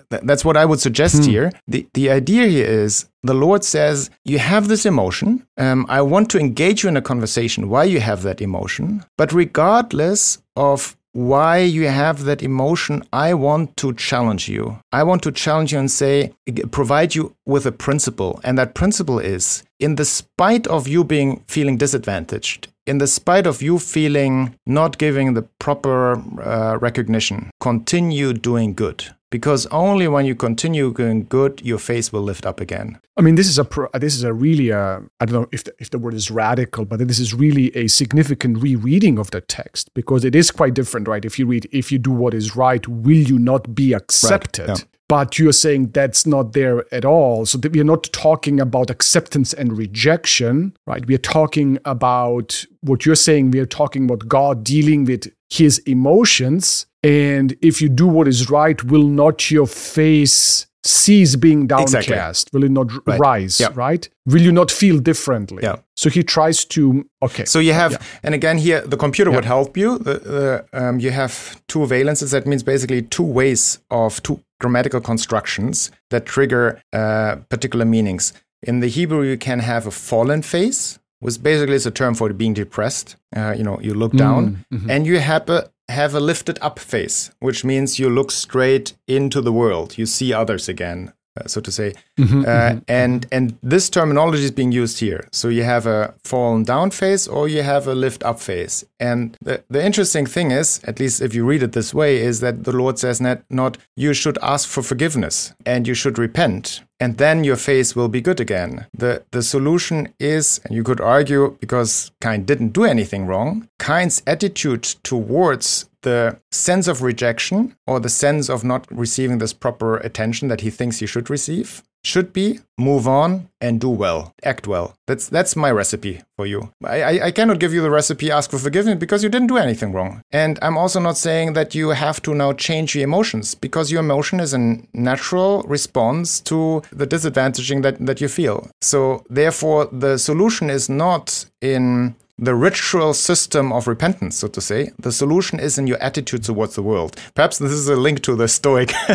that's what I would suggest hmm. here. The the idea here is the Lord says you have this emotion. Um, I want to engage you in a conversation why you have that emotion, but regardless of why you have that emotion, I want to challenge you. I want to challenge you and say, provide you with a principle. And that principle is in the spite of you being feeling disadvantaged, in the spite of you feeling not giving the proper uh, recognition, continue doing good because only when you continue doing good, your face will lift up again. I mean, this is a pro, this is a really uh, I don't know if the, if the word is radical, but this is really a significant rereading of the text because it is quite different, right? If you read, if you do what is right, will you not be accepted? Right. Yeah. But you're saying that's not there at all. So we are not talking about acceptance and rejection, right? We are talking about what you're saying. We are talking about God dealing with his emotions and if you do what is right, will not your face cease being downcast? Exactly. Will it not right. rise? Yep. Right? Will you not feel differently? Yeah. So he tries to. Okay. So you have, yeah. and again here, the computer yeah. would help you. The, um, you have two valences. That means basically two ways of two grammatical constructions that trigger uh, particular meanings. In the Hebrew, you can have a fallen face, which basically is a term for being depressed. Uh, you know, you look down, mm-hmm. and you have a have a lifted up face, which means you look straight into the world. You see others again, uh, so to say. Mm-hmm, uh, mm-hmm. And and this terminology is being used here. So you have a fallen down face or you have a lift up face. And the, the interesting thing is, at least if you read it this way, is that the Lord says not, not you should ask for forgiveness and you should repent and then your face will be good again. The the solution is, and you could argue because Cain didn't do anything wrong, Cain's attitude towards the sense of rejection or the sense of not receiving this proper attention that he thinks he should receive should be move on and do well, act well. That's that's my recipe for you. I, I, cannot give you the recipe, ask for forgiveness, because you didn't do anything wrong. And I'm also not saying that you have to now change your emotions, because your emotion is a natural response to the disadvantaging that, that you feel. So therefore, the solution is not in the ritual system of repentance, so to say. The solution is in your attitude towards the world. Perhaps this is a link to the Stoic,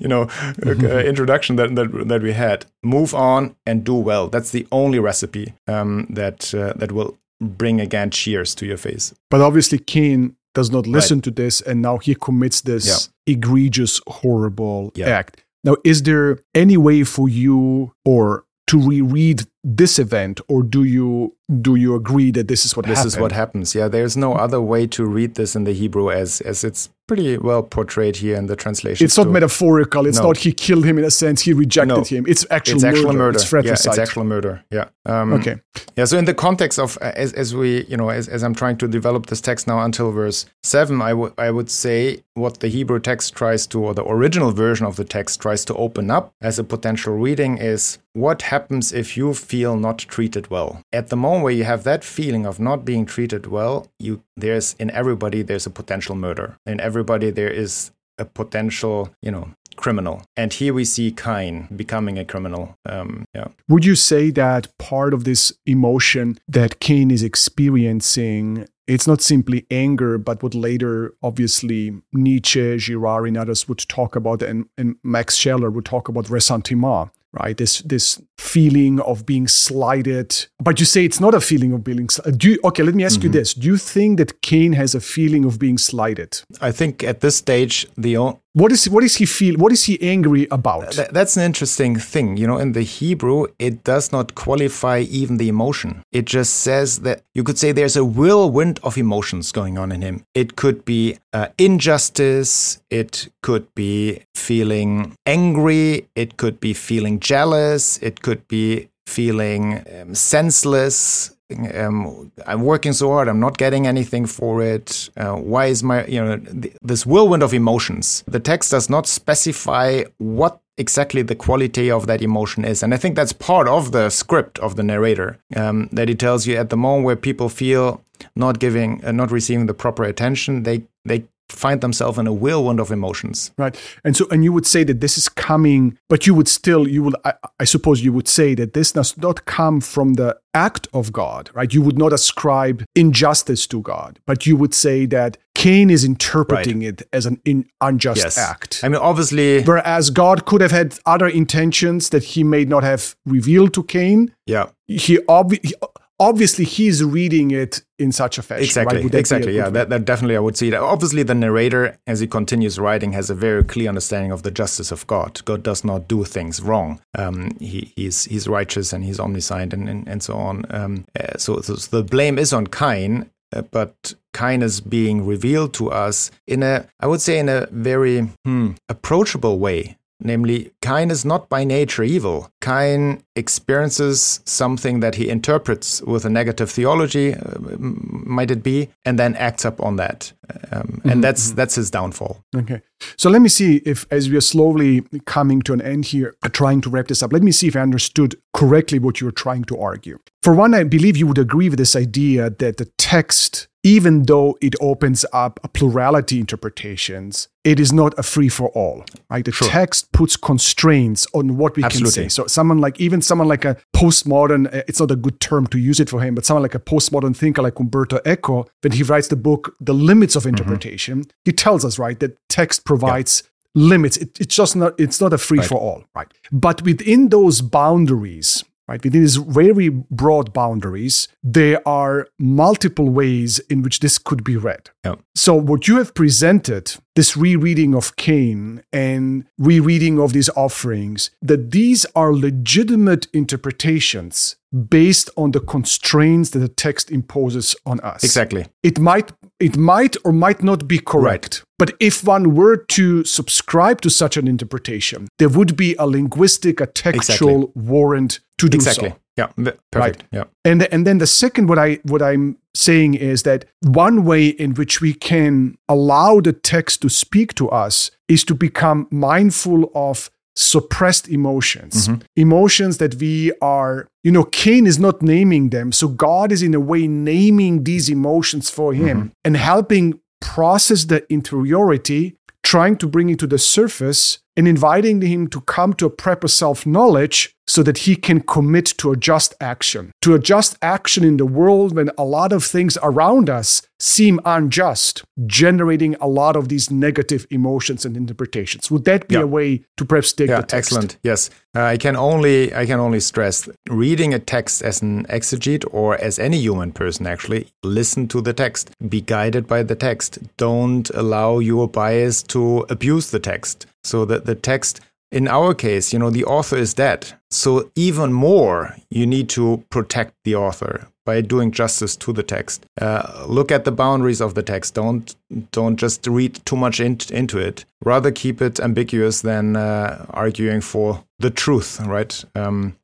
you know, mm-hmm. uh, introduction that, that that we had. Move on and do well. That's the only recipe um, that uh, that will bring again cheers to your face. But obviously, Cain does not listen right. to this, and now he commits this yeah. egregious, horrible yeah. act. Now, is there any way for you or to reread this event or do you do you agree that this is what this happened? is what happens yeah there's no other way to read this in the hebrew as as it's pretty well portrayed here in the translation it's not too. metaphorical it's no. not he killed him in a sense he rejected no. him it's actual it's murder. actual murder it's fratricide. yeah it's actual murder yeah um, okay yeah so in the context of uh, as, as we you know as, as i'm trying to develop this text now until verse 7 I would I would say what the hebrew text tries to or the original version of the text tries to open up as a potential reading is what happens if you feel not treated well? At the moment where you have that feeling of not being treated well you there's in everybody there's a potential murder. In everybody there is a potential you know criminal. And here we see cain becoming a criminal um, yeah. Would you say that part of this emotion that cain is experiencing it's not simply anger, but what later, obviously, Nietzsche, Girard, and others would talk about, and, and Max Scheler would talk about ressentiment, right? This this feeling of being slighted. But you say it's not a feeling of being slighted. Do you, okay, let me ask mm-hmm. you this. Do you think that Cain has a feeling of being slighted? I think at this stage, the what is what is he feel? What is he angry about? Th- that's an interesting thing. You know, in the Hebrew, it does not qualify even the emotion. It just says that you could say there's a whirlwind of emotions going on in him. It could be uh, injustice. It could be feeling angry. It could be feeling jealous. It could be feeling um, senseless um, I'm working so hard. I'm not getting anything for it. Uh, why is my, you know, th- this whirlwind of emotions? The text does not specify what exactly the quality of that emotion is. And I think that's part of the script of the narrator um, that he tells you at the moment where people feel not giving, uh, not receiving the proper attention, they they find themselves in a whirlwind of emotions. Right. And so, and you would say that this is coming, but you would still, you would, I, I, suppose you would say that this does not come from the act of God, right? You would not ascribe injustice to God, but you would say that Cain is interpreting right. it as an in, unjust yes. act. I mean, obviously. Whereas God could have had other intentions that he may not have revealed to Cain. Yeah. He obviously obviously he's reading it in such a fashion. Exactly. Right? Exactly. Yeah. That, that, definitely I would see that. Obviously, the narrator, as he continues writing, has a very clear understanding of the justice of God. God does not do things wrong. Um, he, he's he's righteous and he's omniscient and and, and so on. Um, uh, so, so, the blame is on Cain. Uh, but Cain is being revealed to us in a, I would say, in a very hmm, approachable way. Namely, Cain is not by nature evil. Cain experiences something that he interprets with a negative theology, uh, might it be, and then acts up on that. Um, mm-hmm. And that's mm-hmm. that's his downfall. Okay. So let me see if, as we are slowly coming to an end here, uh, trying to wrap this up, let me see if I understood correctly what you were trying to argue. For one, I believe you would agree with this idea that the text even though it opens up a plurality interpretations, it is not a free for all. Right? The sure. text puts constraints on what we Absolutely. can say. So someone like even someone like a postmodern, uh, it's not a good term to use it for him, but someone like a postmodern thinker like Umberto Eco, when he writes the book The Limits of mm-hmm. Interpretation, mm-hmm. he tells us, right, that text provides yeah. limits. It, it's just not it's not a free right. for all. Right. But within those boundaries, right within these very broad boundaries there are multiple ways in which this could be read yep. so what you have presented this rereading of cain and rereading of these offerings that these are legitimate interpretations based on the constraints that the text imposes on us exactly it might it might or might not be correct right. But if one were to subscribe to such an interpretation, there would be a linguistic, a textual exactly. warrant to do exactly. so. Yeah, perfect. Right. Yeah. And and then the second what I what I'm saying is that one way in which we can allow the text to speak to us is to become mindful of suppressed emotions, mm-hmm. emotions that we are, you know, Cain is not naming them. So God is in a way naming these emotions for him mm-hmm. and helping process the interiority, trying to bring it to the surface and inviting him to come to a proper self knowledge so that he can commit to a just action, to a just action in the world when a lot of things around us seem unjust, generating a lot of these negative emotions and interpretations. Would that be yeah. a way to perhaps take yeah, the text? Excellent. Yes, uh, I can only I can only stress reading a text as an exegete or as any human person actually listen to the text, be guided by the text. Don't allow your bias to abuse the text. So that the text in our case, you know, the author is dead. So even more, you need to protect the author by doing justice to the text. Uh, look at the boundaries of the text. Don't don't just read too much in, into it. Rather keep it ambiguous than uh, arguing for the truth. Right. Um,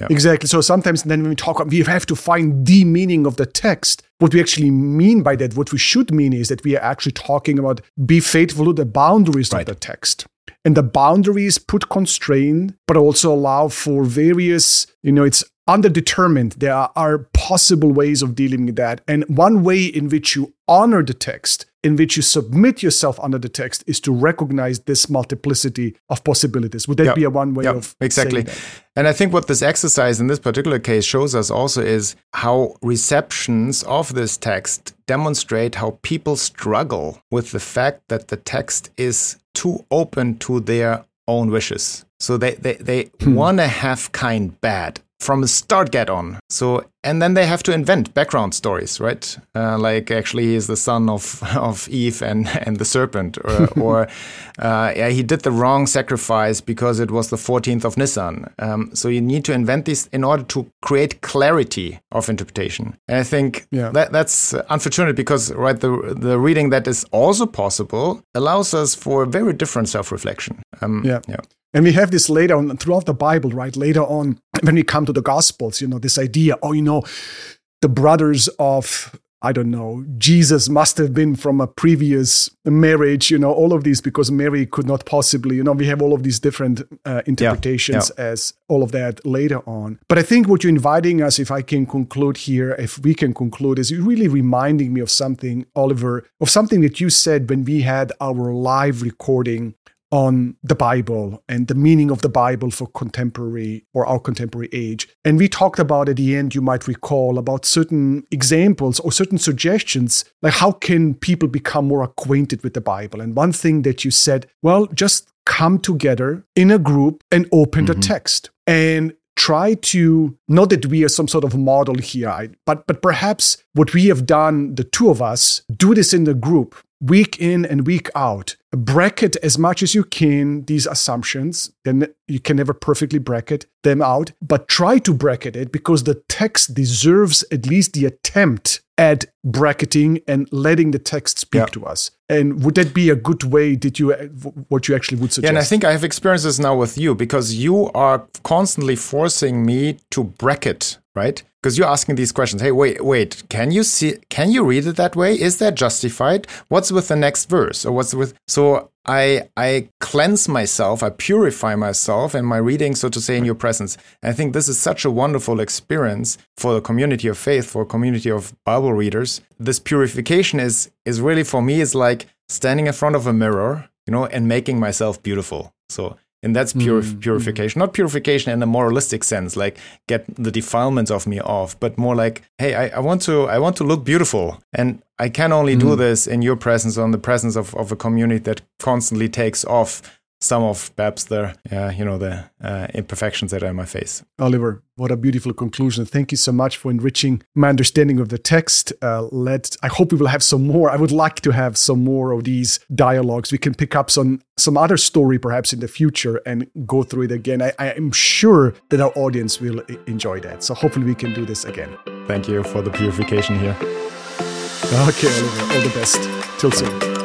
yeah. Exactly. So sometimes then when we talk, we have to find the meaning of the text. What we actually mean by that, what we should mean is that we are actually talking about be faithful to the boundaries right. of the text and the boundaries put constraint but also allow for various you know it's underdetermined. There are possible ways of dealing with that. And one way in which you honor the text in which you submit yourself under the text is to recognize this multiplicity of possibilities would that yep. be a one way yep. of exactly and i think what this exercise in this particular case shows us also is how receptions of this text demonstrate how people struggle with the fact that the text is too open to their own wishes. So they, they, they hmm. want to have Cain bad from the start get on. So and then they have to invent background stories, right? Uh, like actually he is the son of of Eve and and the serpent, or, or uh, yeah, he did the wrong sacrifice because it was the 14th of Nisan. Um, so you need to invent this in order to create clarity of interpretation. And I think yeah. that that's unfortunate because right the the reading that is also possible allows us for a very different self reflection. Um, yeah. yeah. And we have this later on throughout the Bible, right? Later on, when we come to the Gospels, you know, this idea, oh, you know, the brothers of, I don't know, Jesus must have been from a previous marriage, you know, all of these because Mary could not possibly, you know, we have all of these different uh, interpretations yeah, yeah. as all of that later on. But I think what you're inviting us, if I can conclude here, if we can conclude, is really reminding me of something, Oliver, of something that you said when we had our live recording on the Bible and the meaning of the Bible for contemporary or our contemporary age. And we talked about at the end, you might recall, about certain examples or certain suggestions, like how can people become more acquainted with the Bible? And one thing that you said, well, just come together in a group and open mm-hmm. the text. And try to not that we are some sort of model here but but perhaps what we have done the two of us do this in the group week in and week out. Bracket as much as you can these assumptions then you can never perfectly bracket them out but try to bracket it eh, because the text deserves at least the attempt at bracketing and letting the text speak yeah. to us. And would that be a good way did you eh, what you actually would suggest yeah, and i think i have experiences now with you because you are constantly forcing me to bracket right because you're asking these questions hey wait wait can you see can you read it that way is that justified what's with the next verse or what's with so I I cleanse myself, I purify myself and my reading, so to say, in your presence. And I think this is such a wonderful experience for the community of faith, for a community of Bible readers. This purification is is really for me is like standing in front of a mirror, you know, and making myself beautiful. So and that's pure mm, purification. not purification in a moralistic sense like get the defilements of me off but more like hey I, I want to i want to look beautiful. And i can only mm. do this in your presence or in the presence of, of a community that constantly takes off some of perhaps the uh, you know the uh, imperfections that are in my face. Oliver, what a beautiful conclusion! Thank you so much for enriching my understanding of the text. Uh, let I hope we will have some more. I would like to have some more of these dialogues. We can pick up some some other story perhaps in the future and go through it again. I, I am sure that our audience will enjoy that. So hopefully we can do this again. Thank you for the purification here. Okay, Oliver. All the best. Till soon.